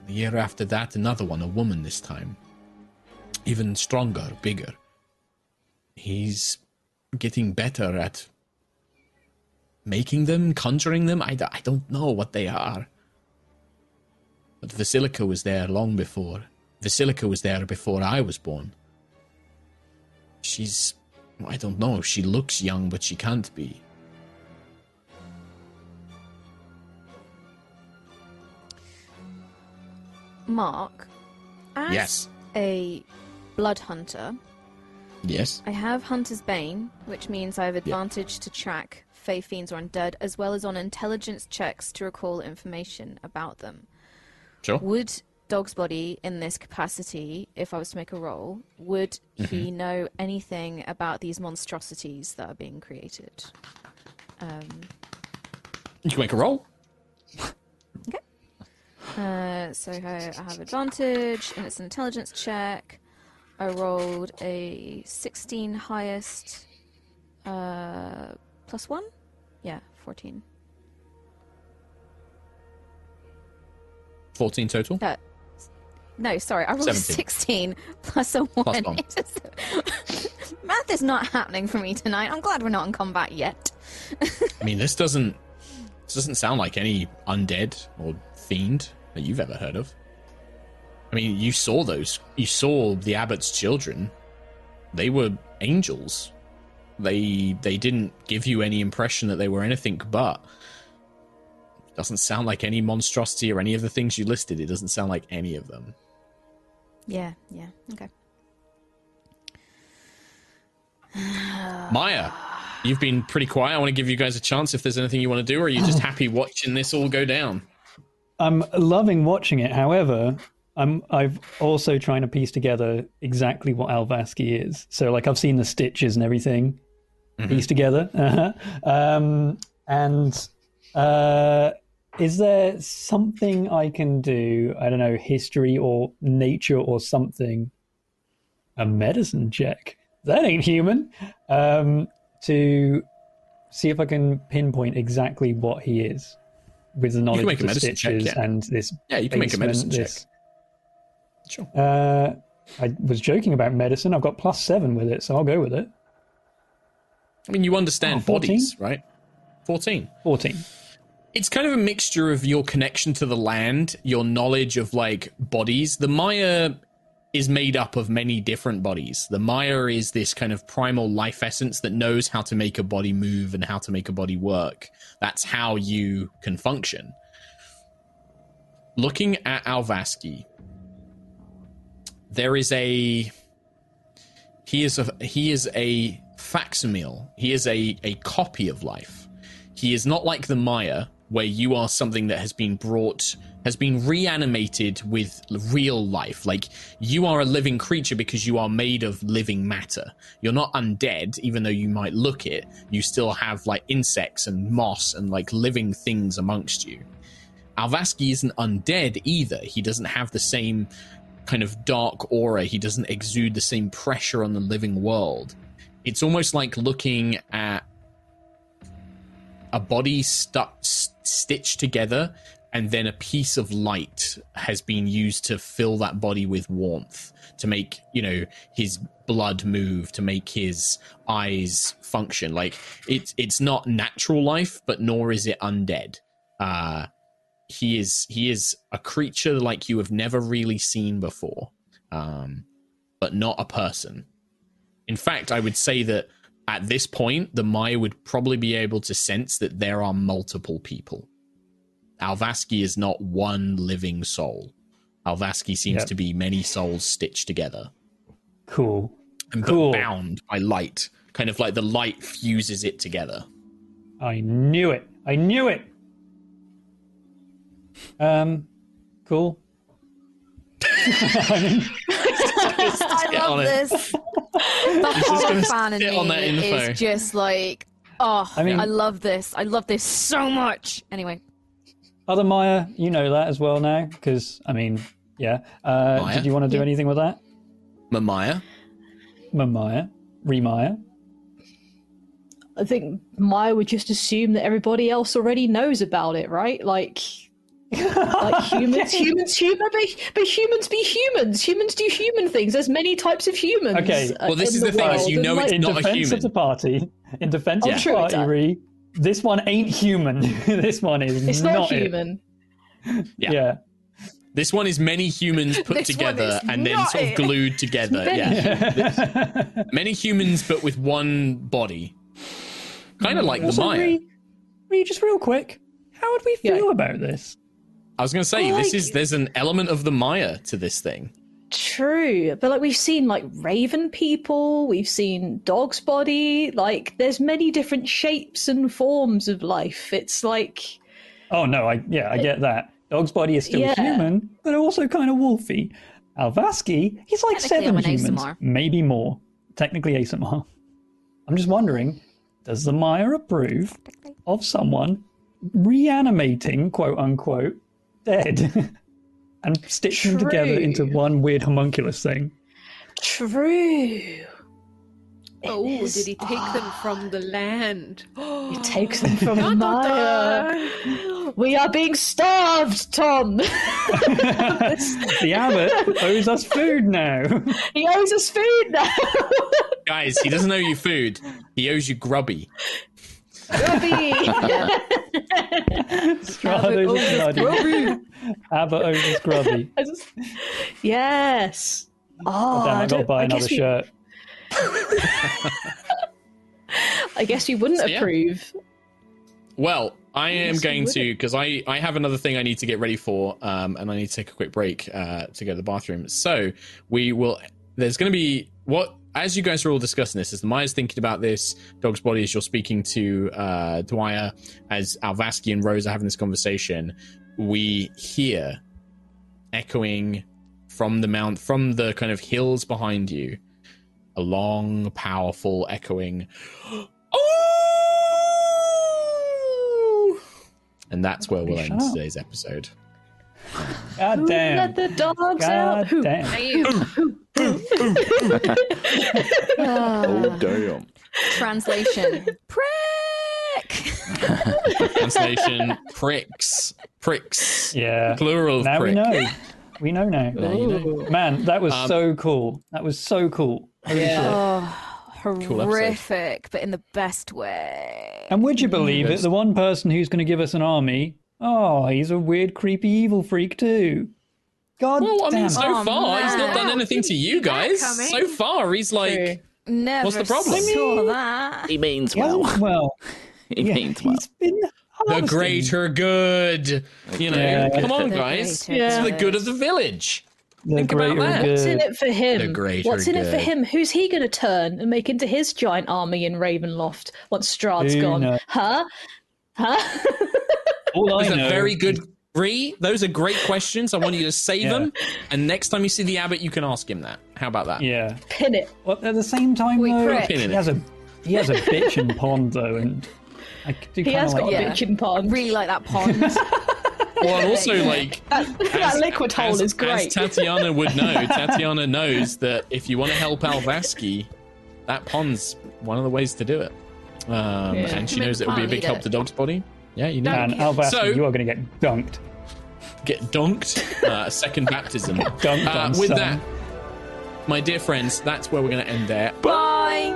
The year after that, another one, a woman this time. Even stronger, bigger. He's getting better at making them, conjuring them. I, d- I don't know what they are. But Vasilica was there long before. Vasilica was there before I was born. She's. I don't know. She looks young, but she can't be. Mark, as Yes. a blood hunter, Yes. I have Hunter's Bane, which means I have advantage to track Fey Fiends or Undead, as well as on intelligence checks to recall information about them. Sure. Would Dogsbody, in this capacity, if I was to make a roll, would he know anything about these monstrosities that are being created? Um, You can make a roll. *laughs* Uh, so I I have advantage, and it's an intelligence check. I rolled a 16 highest, uh, plus one? Yeah, 14. 14 total. Uh, No, sorry, I rolled 17. 16 plus a 1. Plus one. *laughs* Just- *laughs* Math is not happening for me tonight. I'm glad we're not in combat yet. I mean, this doesn't this doesn't sound like any undead or fiend that you've ever heard of. I mean, you saw those. You saw the abbot's children. They were angels. They they didn't give you any impression that they were anything but. Doesn't sound like any monstrosity or any of the things you listed. It doesn't sound like any of them. Yeah, yeah, okay. *sighs* Maya, you've been pretty quiet. I want to give you guys a chance if there's anything you want to do, or are you just *laughs* happy watching this all go down? I'm loving watching it. However, I'm I've also trying to piece together exactly what Alvaski is. So like I've seen the stitches and everything pieced together. Uh-huh. *laughs* Um, and uh, is there something I can do? I don't know, history or nature or something. A medicine check. That ain't human. Um, to see if I can pinpoint exactly what he is with the knowledge of the medicine check, stitches yeah. and this. Yeah, you can make a medicine basement, check. Sure. Uh, I was joking about medicine. I've got plus seven with it, so I'll go with it. I mean, you understand Oh, bodies, right? 14. 14. It's kind of a mixture of your connection to the land, your knowledge of like bodies. The Maya is made up of many different bodies. The Maya is this kind of primal life essence that knows how to make a body move and how to make a body work. That's how you can function. Looking at Alvaski, there is a he is a he is a facsimile. He is a a copy of life. He is not like the Maya, where you are something that has been brought, has been reanimated with real life. Like you are a living creature because you are made of living matter. You're not undead, even though you might look it. You still have like insects and moss and like living things amongst you. Alvaski isn't undead either. He doesn't have the same kind of dark aura. He doesn't exude the same pressure on the living world. It's almost like looking at a body stuck s- stitched together and then a piece of light has been used to fill that body with warmth to make you know his blood move to make his eyes function. Like it's it's not natural life but nor is it undead. Uh he is he is a creature like you have never really seen before um but not a person. In fact i would say that at this point, the Maya would probably be able to sense that there are multiple people. Alvaski is not one living soul. Alvaski seems Yep. to be many souls stitched together Cool. and but Cool. bound by light. Kind of like the light fuses it together. I knew it. I knew it. Um, cool. *laughs* *laughs* I mean, I love this. *laughs* The just horror fan in me on that info. is just like, oh, I, I love this. I love this so much. Anyway, other Maya, you know that as well now, because I mean, yeah. Uh, did you want to do anything with that, Mamaya? Maya, Remaya? I think Maya would just assume that everybody else already knows about it, right? Like, like *laughs* humans, humans, human, but, but humans be humans. Humans do human things. There's many types of humans. Okay. uh, Well, this is the thing, is world, you and, know like, it's in not a defense human. of the party, in defense Oh, of the party, exactly. Ree, this one ain't human. *laughs* this one is It's not, it. human. Yeah. Yeah. This one is many humans *laughs* put This together and then not sort of it. glued together. yeah. many humans but with one body. Kind of like the Also, Maya. Ree, Ree, just real quick, how would we feel Yeah. about this? I was going to say Well, this is there's an element of the Maya to this thing. True, but like we've seen like raven people, we've seen Dogsbody. Like, there's many different shapes and forms of life. It's like, Oh no, I yeah, I get that. Dogsbody is still Yeah. human, but also kind of wolfy. Alvaski, he's like seven humans, ASMR. maybe more. Technically ASMR. I'm just wondering, does the Maya approve of someone reanimating, quote unquote, dead, *laughs* and stitching them together into one weird homunculus thing? true. Oh, is- did he take them from the land? he *gasps* takes them from Maya. We are being starved, Tom. *laughs* *laughs* the abbot owes us food now. he owes us food now. Guys, he doesn't owe you food. He owes you grubby. Grubby. Strahd owes us bloody. Abbot owes us grubby. I just- yes. Oh, Damn, I gotta buy I another we- shirt. *laughs* I guess you wouldn't So, yeah. approve. Well, I am Yes, going to because I I have another thing I need to get ready for, um, and I need to take a quick break uh, to go to the bathroom. So we will. There's going to be what as you guys are all discussing this, as the Maya's thinking about this, Dogsbody as you're speaking to uh, Dwyer, as Alvaski and Rose are having this conversation, we hear echoing from the mount, from the kind of hills behind you, a long, powerful echoing. *gasps* Oh! And that's where we'll end up. today's episode. God Who damn. let the dogs out? God Who? damn. Oh damn! Translation. Prick. *laughs* Translation: pricks, pricks, Yeah. plural of Now prick. we know. We know now. Now you know. Man, that was Um, so cool. That was so cool. Holy Yeah. shit. Oh, episode. horrific, but in the best way. And would you believe it? The one person who's going to give us an army, oh, he's a weird, creepy, evil freak too. God Well, I mean, so Oh, far he's not done anything to you guys. So far, he's like, True. Never What's the problem? saw that. He means He hasn't- well. well, *laughs* He yeah, means well. he's been the greater good. You know, Yeah. come on, guys. greater It's Yeah. the good of the village. The Think about greater that. What's in it for him? The greater What's in it for him? Who's he going to turn and make into his giant army in Ravenloft once Strahd's Who gone? knows? Huh? Huh? All I Those are know very good. Three. Those are great questions. I want you to save Yeah. them, and next time you see the abbot, you can ask him that. How about that? Yeah. Pin it. Well, at the same time, We though. Pin he it. has a he has a bitchin' pond though, and I do He kind has of got a Yeah. bitchin' pond. I Really like that pond. *laughs* Well, and also like *laughs* that liquid hole as, is great. As Tatiana would know, *laughs* Tatiana knows that if you want to help Alvaski, that pond's one of the ways to do it. Um, Yeah. And she knows it would be a big help it. to Dogsbody. Yeah, you know. Man, Alvaski, So- you are going to get dunked. Get dunked. Uh, second baptism. *laughs* Dunked Uh, on with some. that, my dear friends, that's where we're going to end there. Bye.